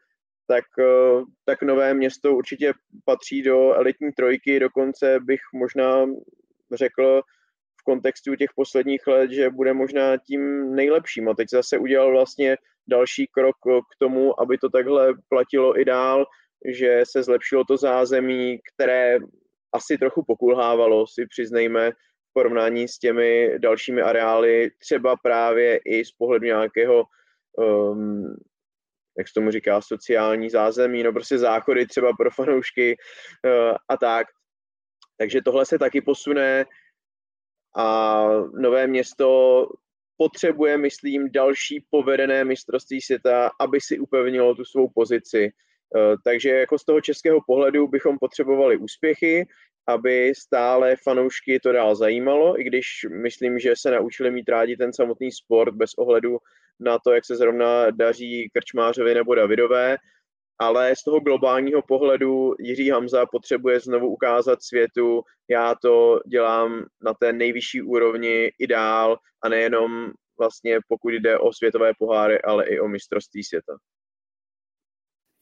tak, uh, tak Nové město určitě patří do elitní trojky, dokonce bych možná řekl v kontextu těch posledních let, že bude možná tím nejlepším. A teď zase udělal vlastně další krok k tomu, aby to takhle platilo i dál, že se zlepšilo to zázemí, které asi trochu pokulhávalo, si přiznejme, v porovnání s těmi dalšími areály, třeba právě i z pohledu nějakého, um, jak se tomu říká, sociální zázemí, no prostě záchody třeba pro fanoušky uh, a tak. Takže tohle se taky posune a Nové město potřebuje, myslím, další povedené mistrovství světa, aby si upevnilo tu svou pozici. Uh, takže jako z toho českého pohledu bychom potřebovali úspěchy, aby stále fanoušky to dál zajímalo, i když myslím, že se naučili mít rádi ten samotný sport bez ohledu na to, jak se zrovna daří Krčmářovi nebo Davidové, ale z toho globálního pohledu Jiří Hamza potřebuje znovu ukázat světu, já to dělám na té nejvyšší úrovni i dál a nejenom vlastně pokud jde o světové poháry, ale i o mistrovství světa.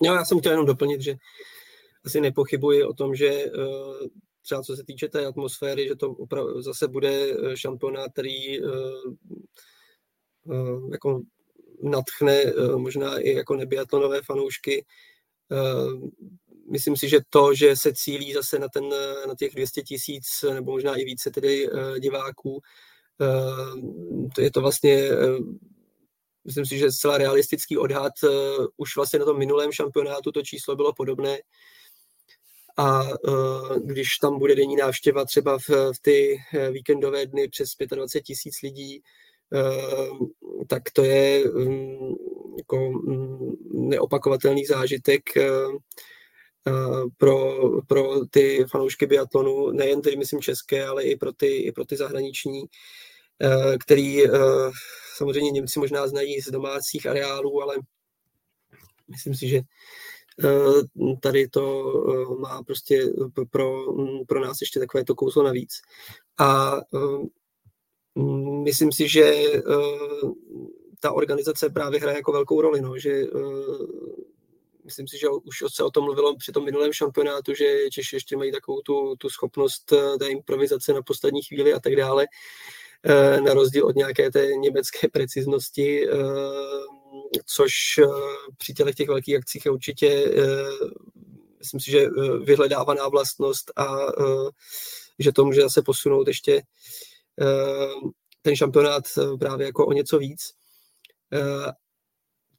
No, já jsem chtěl jenom doplnit, že asi nepochybuji o tom, že eh, třeba co se týče té atmosféry, že to opravdu zase bude eh, šampionát, který uh, jako natchne uh, možná i jako nebiatlonové fanoušky. Uh, myslím si, že to, že se cílí zase na, ten, na těch 200 tisíc nebo možná i více tedy diváků, to je to vlastně myslím si, že zcela realistický odhad. Už vlastně na tom minulém šampionátu to číslo bylo podobné a když tam bude denní návštěva třeba v, v ty eh, víkendové dny přes 25 tisíc lidí, tak to je um, jako um, neopakovatelný zážitek uh, pro, pro ty fanoušky biatlonu, nejen tedy myslím české, ale i pro ty, i pro ty zahraniční, který samozřejmě Němci možná znají z domácích areálů, ale myslím si, že tady to má prostě pro, pro nás ještě takové to kouzlo navíc. A myslím si, že ta organizace právě hraje jako velkou roli, no, že myslím si, že už se o tom mluvilo při tom minulém šampionátu, že Češi ještě mají takovou tu, tu schopnost té improvizace na poslední chvíli a tak dále, na rozdíl od nějaké té německé preciznosti, což eh, při těch, těch velkých akcích je určitě, eh, myslím si, že eh, vyhledávaná vlastnost a že to může zase posunout ještě ten šampionát právě jako o něco víc.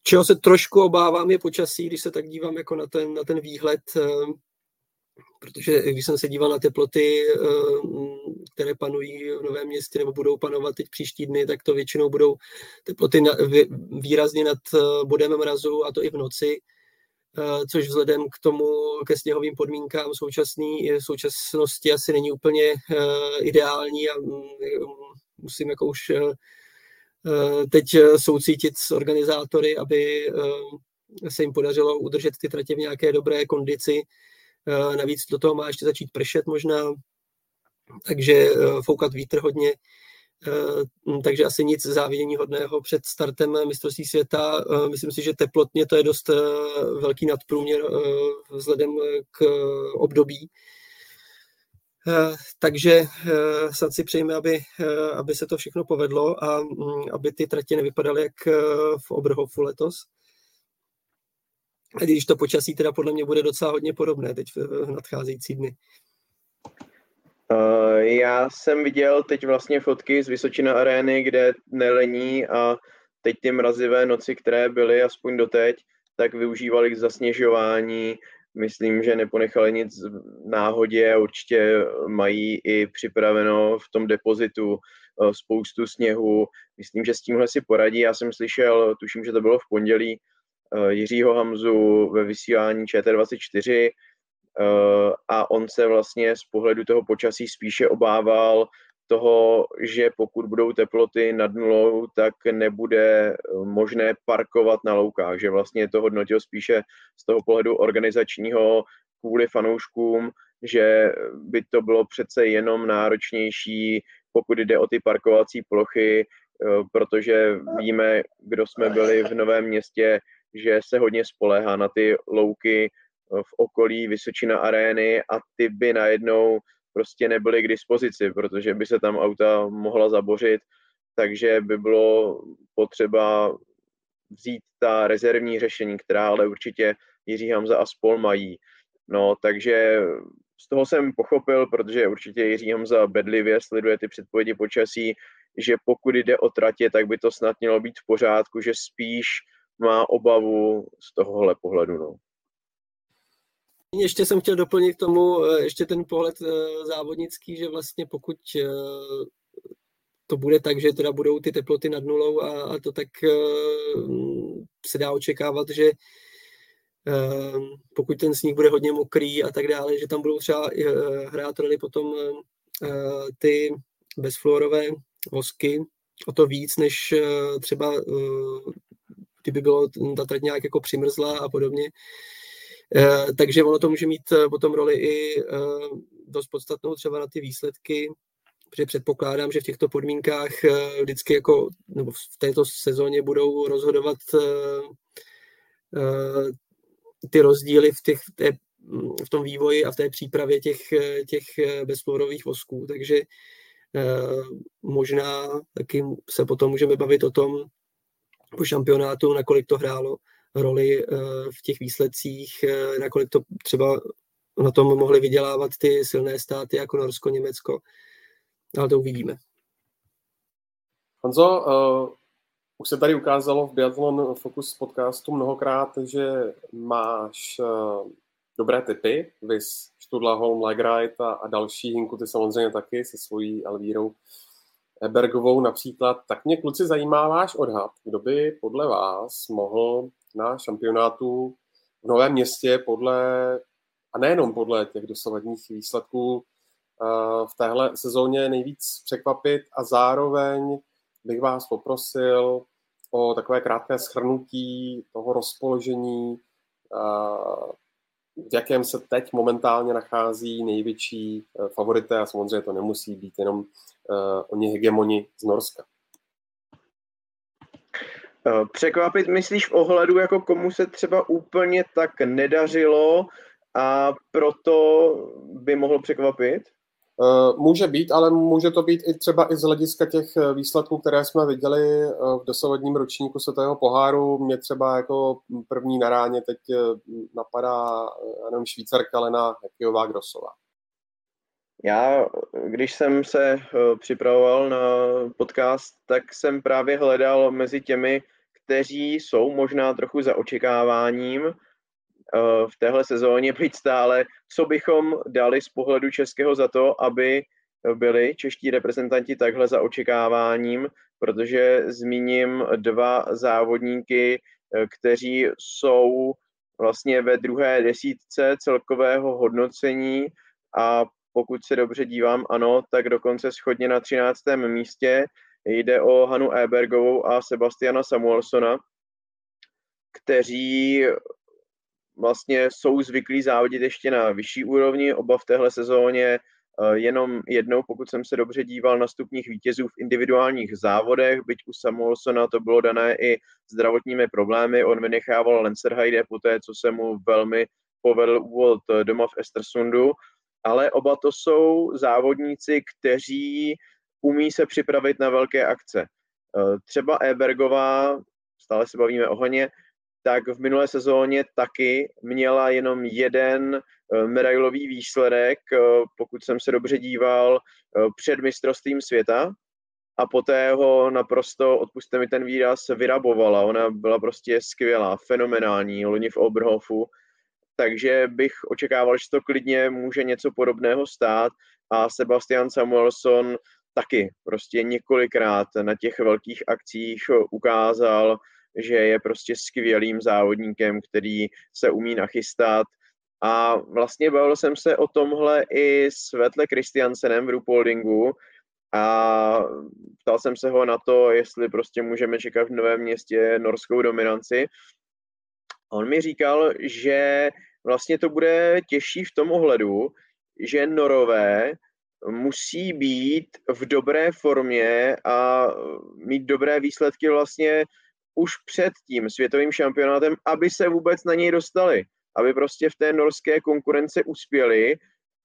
Čeho se trošku obávám je počasí, když se tak dívám jako na ten, na ten výhled, protože když jsem se díval na teploty, které panují v Novém městě nebo budou panovat teď příští dny, tak to většinou budou teploty výrazně nad eh, bodem mrazu a to i v noci, eh, což vzhledem k tomu, ke sněhovým podmínkám současný, současnosti asi není úplně eh, ideální a mm, musím jako už teď soucítit s organizátory, aby se jim podařilo udržet ty tratě v nějaké dobré kondici. Navíc do toho má ještě začít pršet možná, takže eh, foukat vítr hodně, eh, takže asi nic závidění hodného před startem mistrovství světa. Eh, myslím si, že teplotně to je dost velký nadprůměr vzhledem k období. Takže snad si přejeme, aby, aby se to všechno povedlo a mm, aby ty tratě nevypadaly jak v Oberhofu letos. A když to počasí teda podle mě bude docela hodně podobné teď v nadcházející dny. Uh, já jsem viděl teď vlastně fotky z Vysočina arény, kde nelení a teď ty mrazivé noci, které byly aspoň doteď, tak využívali k zasněžování. Myslím, že neponechali nic náhodě určitě mají i připraveno v tom depozitu uh, spoustu sněhu. Myslím, že s tímhle si poradí. Já jsem slyšel, tuším, že to bylo v pondělí, uh, Jiřího Hamzu ve vysílání ČT24, Eh, a on se vlastně z pohledu toho počasí spíše obával toho, že pokud budou teploty nad nulou, tak nebude eh, možné parkovat na loukách, že vlastně to hodnotil spíše z toho pohledu organizačního kvůli fanouškům, že by to bylo přece jenom náročnější pokud jde o ty parkovací plochy, eh, protože víme, kdo jsme byli v Novém městě, že se hodně spoléhá na ty louky eh, v okolí Vysočina arény a ty by najednou prostě nebyly k dispozici, protože by se tam auta mohla zabořit, takže by bylo potřeba vzít ta rezervní řešení, která ale určitě Jiří Hamza a spol mají. No, takže z toho jsem pochopil, protože určitě Jiří Hamza bedlivě sleduje ty předpovědi počasí, že pokud jde o tratě, tak by to snad mělo být v pořádku, že spíš má obavu z tohohle pohledu. No. Ještě jsem chtěl doplnit k tomu eh, ještě ten pohled eh, závodnický, že vlastně pokud eh, to bude tak, že teda budou ty teploty nad nulou a, a to tak se dá očekávat, že pokud ten sníh bude hodně mokrý a tak dále, že tam budou třeba hrát roli potom ty bezfluorové vosky o to víc, než třeba kdyby bylo ta trať nějak jako přimrzlá a podobně. Eh, takže ono to může mít eh, potom roli i eh, dost podstatnou třeba na ty výsledky, protože předpokládám, že v těchto podmínkách vždycky jako, nebo v této sezóně budou rozhodovat ty rozdíly v, těch, v, tom vývoji a v té přípravě těch, těch bezfluorových vosků, takže možná taky se potom můžeme bavit o tom po šampionátu, nakolik to hrálo roli eh, v těch výsledcích, eh, nakolik to třeba na tom mohli vydělávat ty silné státy jako Norsko, Německo, ale to uvidíme. Honzo, uh, už se tady ukázalo v Biathlon Focus podcastu mnohokrát, že máš uh, dobré typy, vys Študla, Holm, Legrite a, a další, Hinku ty samozřejmě taky se svojí Elvírou Bergovou například. Tak mě kluci zajímá váš odhad, kdo by podle vás mohl na šampionátu v Novém městě podle, a nejenom podle těch dosavadních výsledků, v téhle sezóně nejvíc překvapit a zároveň bych vás poprosil o takové krátké schrnutí toho rozpoložení, v jakém se teď momentálně nachází největší e, favorité a samozřejmě to nemusí být jenom oni hegemoni z Norska. Eh, překvapit myslíš v ohledu, jako komu se třeba úplně tak nedařilo a proto by mohl překvapit? Eh, může být, ale může to být i třeba i z hlediska těch eh, výsledků, které jsme viděli v dosavadním ročníku světového poháru. Mě třeba jako první na ráně teď napadá jenom Švýcarka Lena Hekijová Grosová. Já, když jsem se připravoval na podcast, tak jsem právě hledal mezi těmi kteří jsou možná trochu za očekáváním eh, v téhle sezóně, být stále, co bychom dali z pohledu českého za to, aby byli čeští reprezentanti takhle za očekáváním, protože zmíním dva závodníky, eh, kteří jsou vlastně ve druhé desítce celkového hodnocení a pokud se dobře dívám, ano, tak dokonce schodně na 13. místě Jde o Hanu Ebergovou a Sebastiana Samuelsona, kteří vlastně jsou zvyklí závodit ještě na vyšší úrovni, oba v téhle sezóně eh, jenom jednou, pokud jsem se dobře díval na stupních vítězů v individuálních závodech, byť u Samuelsona to bylo dané i zdravotními problémy, on vynechával Lencerheide po té, co se mu velmi povedl úvod doma v Estersundu, ale oba to jsou závodníci, kteří umí se připravit na velké akce. Eh, třeba Ebergová, stále se bavíme o Haně, tak v minulé sezóně taky měla jenom jeden eh, medailový výsledek, eh, pokud jsem se dobře díval, před mistrovstvím světa a poté ho naprosto, odpuste mi ten výraz, vyrabovala. Ona byla prostě skvělá, fenomenální, loni v Oberhofu, takže bych očekával, že to klidně může něco podobného stát a Sebastian Samuelson taky prostě několikrát na těch velkých akcích ukázal, že je prostě skvělým závodníkem, který se umí nachystat. A vlastně bavil jsem se o tomhle i s Vetle Christiansenem v Rupoldingu a ptal jsem se ho na to, jestli prostě můžeme čekat v Novém městě norskou dominanci. On mi říkal, že vlastně to bude těžší v tom ohledu, že Norové musí být v dobré formě a mít dobré výsledky vlastně už před tím světovým šampionátem, aby se vůbec na něj dostali, aby prostě v té norské konkurence uspěli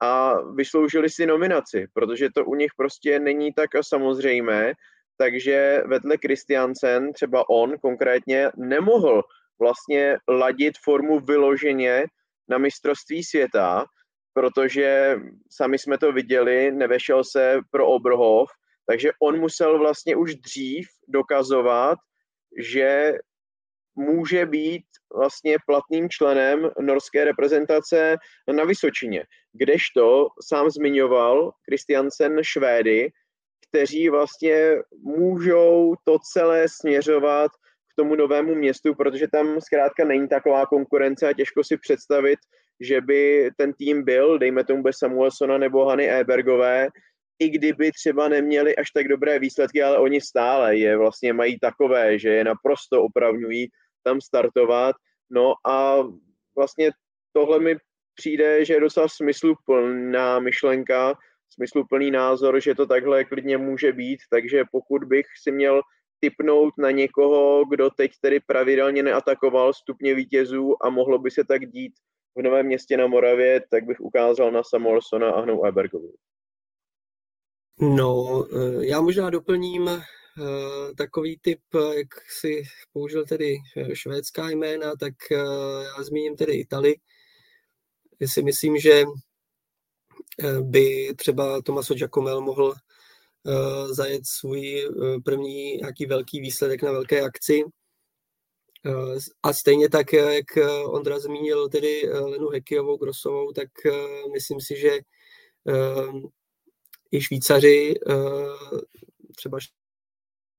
a vysloužili si nominaci, protože to u nich prostě není tak samozřejmé, takže vedle Christiansen, třeba on konkrétně, nemohl vlastně ladit formu vyloženě na mistrovství světa, protože sami jsme to viděli, nevešel se pro Obrhov, takže on musel vlastně už dřív dokazovat, že může být vlastně platným členem norské reprezentace na Vysočině. Kdežto sám zmiňoval Christiansen Švédy, kteří vlastně můžou to celé směřovat k tomu novému městu, protože tam zkrátka není taková konkurence a těžko si představit, že by ten tým byl, dejme tomu bez Samuelsona nebo Hany Ebergové, i kdyby třeba neměli až tak dobré výsledky, ale oni stále je vlastně mají takové, že je naprosto opravňují tam startovat. No a vlastně tohle mi přijde, že je docela smysluplná myšlenka, smysluplný názor, že to takhle klidně může být, takže pokud bych si měl typnout na někoho, kdo teď tedy pravidelně neatakoval stupně vítězů a mohlo by se tak dít v Novém městě na Moravě, tak bych ukázal na Samuelsona a Hnou Ebergovi. No, eh, já možná doplním eh, takový typ, jak si použil tedy eh, švédská jména, tak já zmíním tedy Itali. Já si myslím, že by třeba Tomaso Giacomel mohl zajet svůj první nějaký velký výsledek na velké akci. A stejně tak, jak Ondra zmínil tedy Lenu Hekijovou, Grosovou, tak myslím si, že i Švýcaři, třeba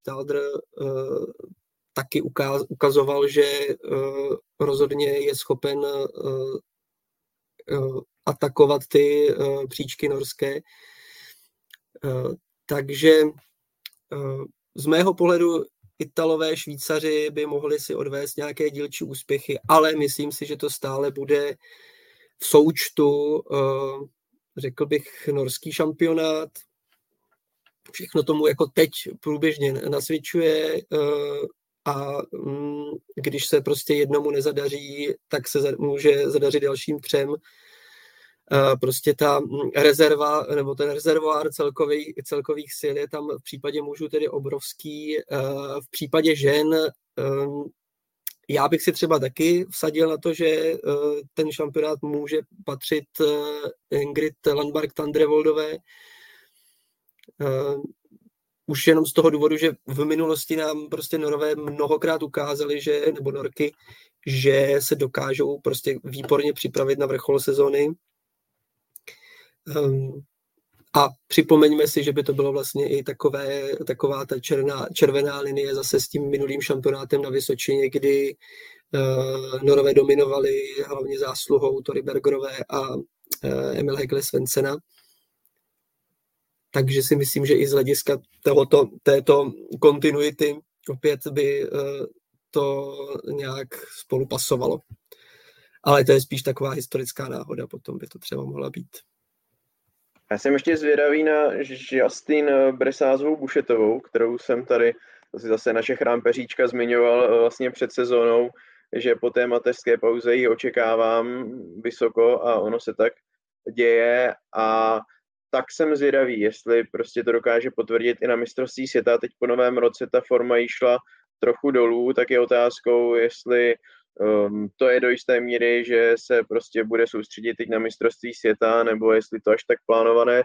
Stalder taky ukazoval, že rozhodně je schopen atakovat ty příčky norské. Takže z mého pohledu Italové, Švýcaři by mohli si odvést nějaké dílčí úspěchy, ale myslím si, že to stále bude v součtu, eh, řekl bych, norský šampionát. Všechno tomu jako teď průběžně nasvědčuje eh, a mm, když se prostě jednomu nezadaří, tak se může zadařit dalším třem prostě ta mm, rezerva, nebo ten rezervoár celkový, celkových sil je tam v případě mužů tedy obrovský. V případě žen ehm, já bych si třeba taky vsadil na to, že ten šampionát může patřit Ingrid Landmark Tandrevoldové. Už jenom z toho důvodu, že v minulosti nám prostě Norové mnohokrát ukázali, že, nebo Norky, že se dokážou prostě výborně připravit na vrchol sezóny a připomeňme si, že by to bylo vlastně i takové, taková ta černá, červená linie zase s tím minulým šampionátem na Vysočině, kdy uh, Norové dominovali hlavně zásluhou Tory Bergerové a uh, Emil Hekle Svensena. Takže si myslím, že i z hlediska tohoto, této kontinuity opět by uh, to nějak spolu pasovalo. Ale to je spíš taková historická náhoda, potom by to třeba mohla být. Já jsem ještě zvědavý na Justin Bresázovou Bušetovou, kterou jsem tady zase naše chrám Peříčka zmiňoval eh, vlastně před sezónou, že po té mateřské pauze ji očekávám vysoko a ono se tak děje a tak jsem zvědavý, jestli prostě to dokáže potvrdit i na mistrovství světa. Teď po novém roce ta forma jí šla trochu dolů, tak je otázkou, jestli Um, to je do jisté míry, že se prostě bude soustředit teď na mistrovství světa, nebo jestli to až tak plánované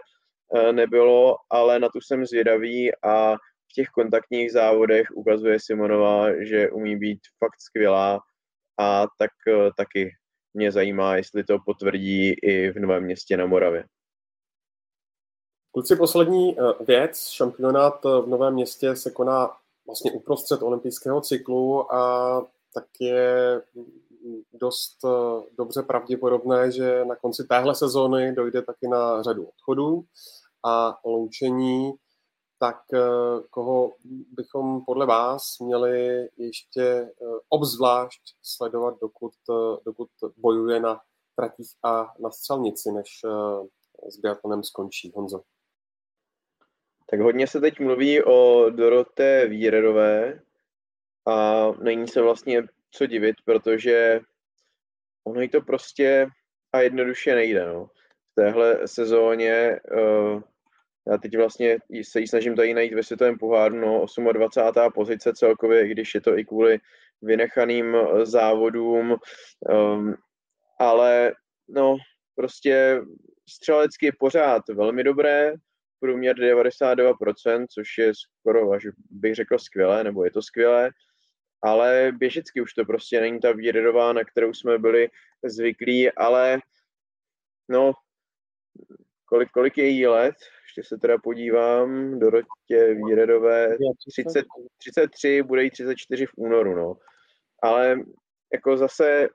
uh, nebylo, ale na tu jsem zvědavý a v těch kontaktních závodech ukazuje Simonová, že umí být fakt skvělá a tak uh, taky mě zajímá, jestli to potvrdí i v Novém městě na Moravě. Kluci, poslední uh, věc. Šampionát v Novém městě se koná vlastně uprostřed olympijského cyklu a tak je dost eh, dobře pravděpodobné, že na konci téhle sezóny dojde taky na řadu odchodů a loučení, tak eh, koho bychom podle vás měli ještě eh, obzvlášť sledovat, dokud, dokud bojuje na tratích a na střelnici, než s biatlonem skončí, Honzo? Tak hodně se teď mluví o Doroté Vírerové a není se vlastně co divit, protože ono jí to prostě a jednoduše nejde. No. V téhle sezóně uh, já teď vlastně se jí snažím tady najít ve světovém poháru, no 28. pozice celkově, i když je to i kvůli vynechaným eh, závodům, um, ale no prostě střelecky pořád velmi dobré, průměr 92%, což je skoro, až bych řekl skvělé, nebo je to skvělé, ale běžecky už to prostě není ta výredová, na kterou jsme byli zvyklí, ale no, kolik, kolik je jí let, ještě se teda podívám, Dorotě Výredové, 30, 33, bude jí 34 v únoru, no. Ale jako zase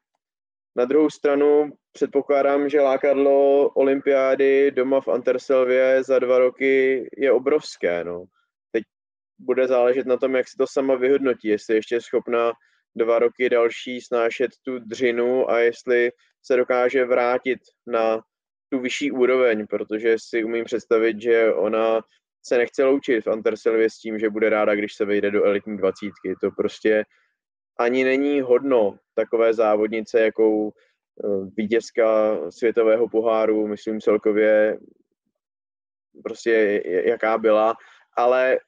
na druhou stranu předpokládám, že lákadlo olympiády doma v Anterselvě za dva roky je obrovské, no. Bude záležet na tom, jak si to sama vyhodnotí, jestli ještě je schopná dva roky další snášet tu dřinu a jestli se dokáže vrátit na tu vyšší úroveň, protože si umím představit, že ona se nechce loučit v Anterselvě s tím, že bude ráda, když se vejde do elitní dvacítky. To prostě ani není hodno takové závodnice, jakou eh, vítězka světového poháru, myslím celkově prostě jaká byla, ale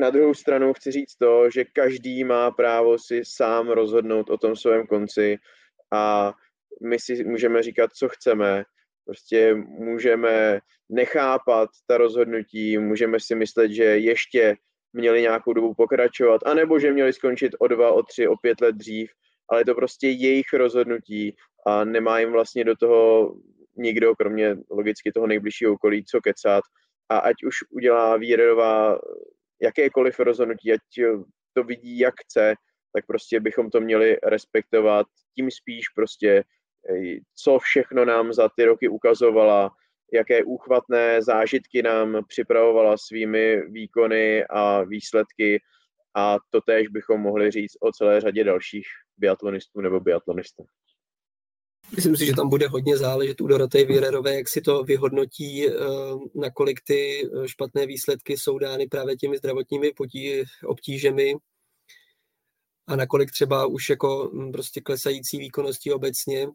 na druhou stranu chci říct to, že každý má právo si sám rozhodnout o tom svém konci a my si můžeme říkat, co chceme, Prostě můžeme nechápat ta rozhodnutí, můžeme si myslet, že ještě měli nějakou dobu pokračovat, anebo že měli skončit o dva, o tři, o pět let dřív, ale je to prostě jejich rozhodnutí a nemá jim vlastně do toho nikdo, kromě logicky toho nejbližšího okolí, co kecat. A ať už udělá Vírerová jakékoliv rozhodnutí, ať to vidí, jak chce, tak prostě bychom to měli respektovat. Tím spíš prostě co všechno nám za ty roky ukazovala, jaké úchvatné zážitky nám připravovala svými výkony a výsledky a to též bychom mohli říct o celé řadě dalších biatlonistů nebo biatlonistů. Myslím si, že tam bude hodně záležet u Dorotej Vírerové, jak si to vyhodnotí, eh, nakolik ty eh, špatné výsledky jsou dány právě těmi zdravotními potí, obtížemi a nakolik třeba už jako hm, prostě klesající výkonností obecně.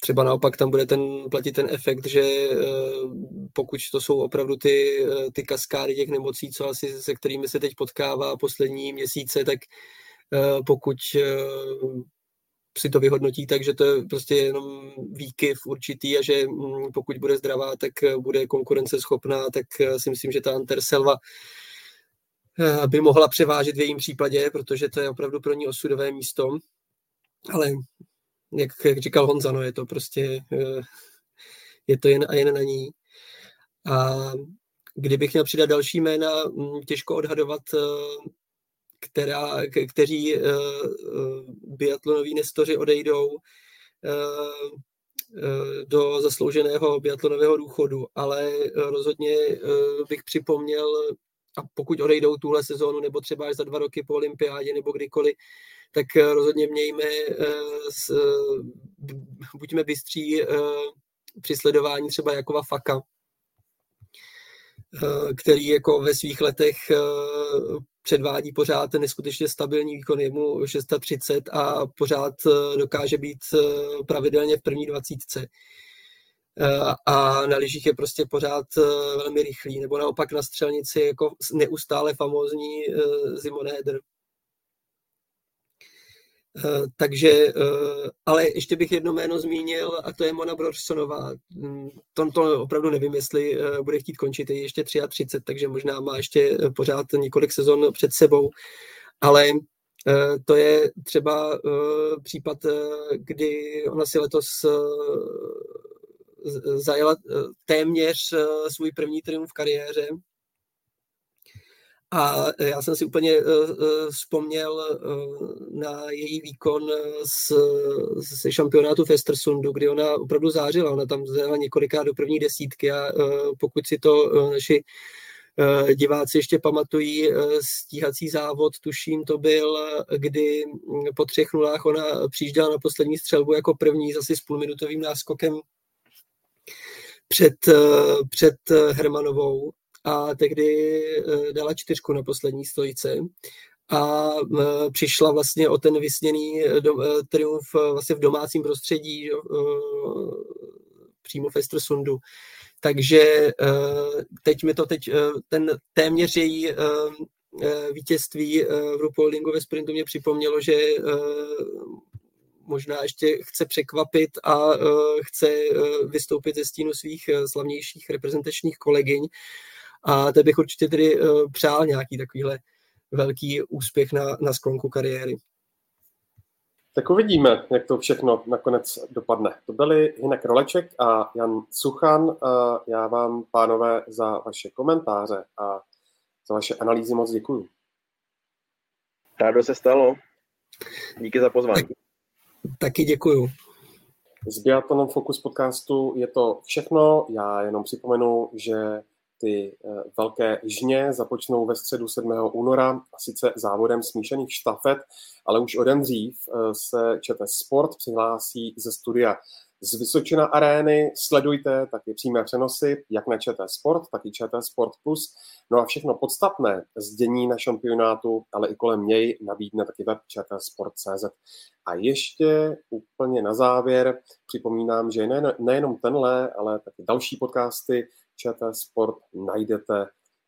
Třeba naopak tam bude ten, platit ten efekt, že eh, pokud to jsou opravdu ty, eh, ty kaskády těch nemocí, co asi se kterými se teď potkává poslední měsíce, tak eh, pokud si to vyhodnotí tak, že to je prostě jenom výkyv určitý a že mm, pokud bude zdravá, tak bude konkurenceschopná, tak si myslím, že ta Anterselva by mohla převážet v jejím případě, protože to je opravdu pro ní osudové místo. Ale jak, jak říkal Honza, no, je to prostě, eh, je to jen a jen na ní. A kdybych měl přidat další jména, hm, těžko odhadovat, eh, která, kteří eh, biatlonoví nestoři odejdou do zaslouženého biatlonového důchodu, ale rozhodně bych připomněl, a pokud odejdou tuhle sezónu, nebo třeba až za dva roky po olympiádě, nebo kdykoliv, tak eh, rozhodně mějme, eh, buďme bystří eh, při sledování třeba Jakova Faka, který jako ve svých letech předvádí pořád neskutečně stabilní výkon, je mu 630 a pořád dokáže být pravidelně v první dvacítce. A na lyžích je prostě pořád velmi rychlý, nebo naopak na střelnici jako neustále famózní Simon Heder. Eh, takže, eh, ale ještě bych jedno jméno zmínil a to je Mona Brorsonová. Mm, to, to opravdu nevím, jestli eh, bude chtít končit, je ještě 33, takže možná má ještě pořád několik sezon před sebou, ale to je třeba případ, kdy ona si letos zajela téměř svůj první triumf v kariéře, a já jsem si úplně uh, uh, vzpomněl na její výkon z, z šampionátu v Estersundu, kdy ona opravdu zářila. Ona tam zjela několikrát do první desítky a pokud si to naši diváci ještě pamatují, stíhací závod, tuším, to byl, kdy po třech nulách ona přijížděla na poslední střelbu jako první, zase s půlminutovým náskokem před, před Hermanovou a tehdy dala čtyřku na poslední stojice a přišla vlastně o ten vysněný triumf vlastně v domácím prostředí přímo v Estersundu. Takže teď mi to teď, ten téměř její vítězství v Rupoldingu ve sprintu mě připomnělo, že možná ještě chce překvapit a chce vystoupit ze stínu svých slavnějších reprezentačních kolegyň. A to bych určitě tedy přál nějaký takovýhle velký úspěch na, na sklonku kariéry. Tak uvidíme, jak to všechno nakonec dopadne. To byli Hinek Roleček a Jan Suchan. Já vám, pánové, za vaše komentáře a za vaše analýzy moc děkuju. Rádo se stalo. Díky za pozvání. Tak, taky děkuju. Z Biatlonom Focus podcastu je to všechno. Já jenom připomenu, že ty eh, velké žně započnou ve středu 7. února, a sice závodem smíšených štafet, ale už o den dřív eh, se ČT Sport přihlásí ze studia z Vysočina arény. Sledujte taky přímé přenosy, jak na ČT Sport, tak i ČT Sport Plus. No a všechno podstatné zdění na šampionátu, ale i kolem něj nabídne taky web Sport.cz. A ještě úplně na závěr připomínám, že nejenom tenhle, ale taky další podcasty ČT Sport najdete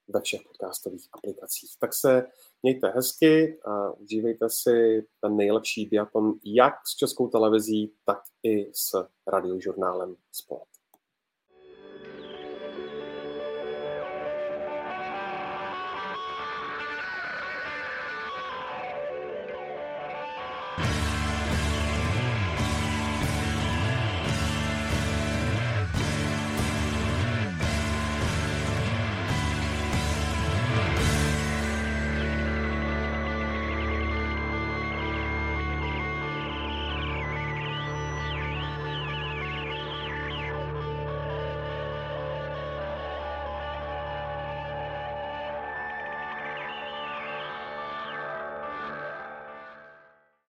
ve všech podcastových aplikacích. Tak se mějte hezky a užívejte si ten nejlepší biaton jak s českou televizí, tak i s radiožurnálem Sport.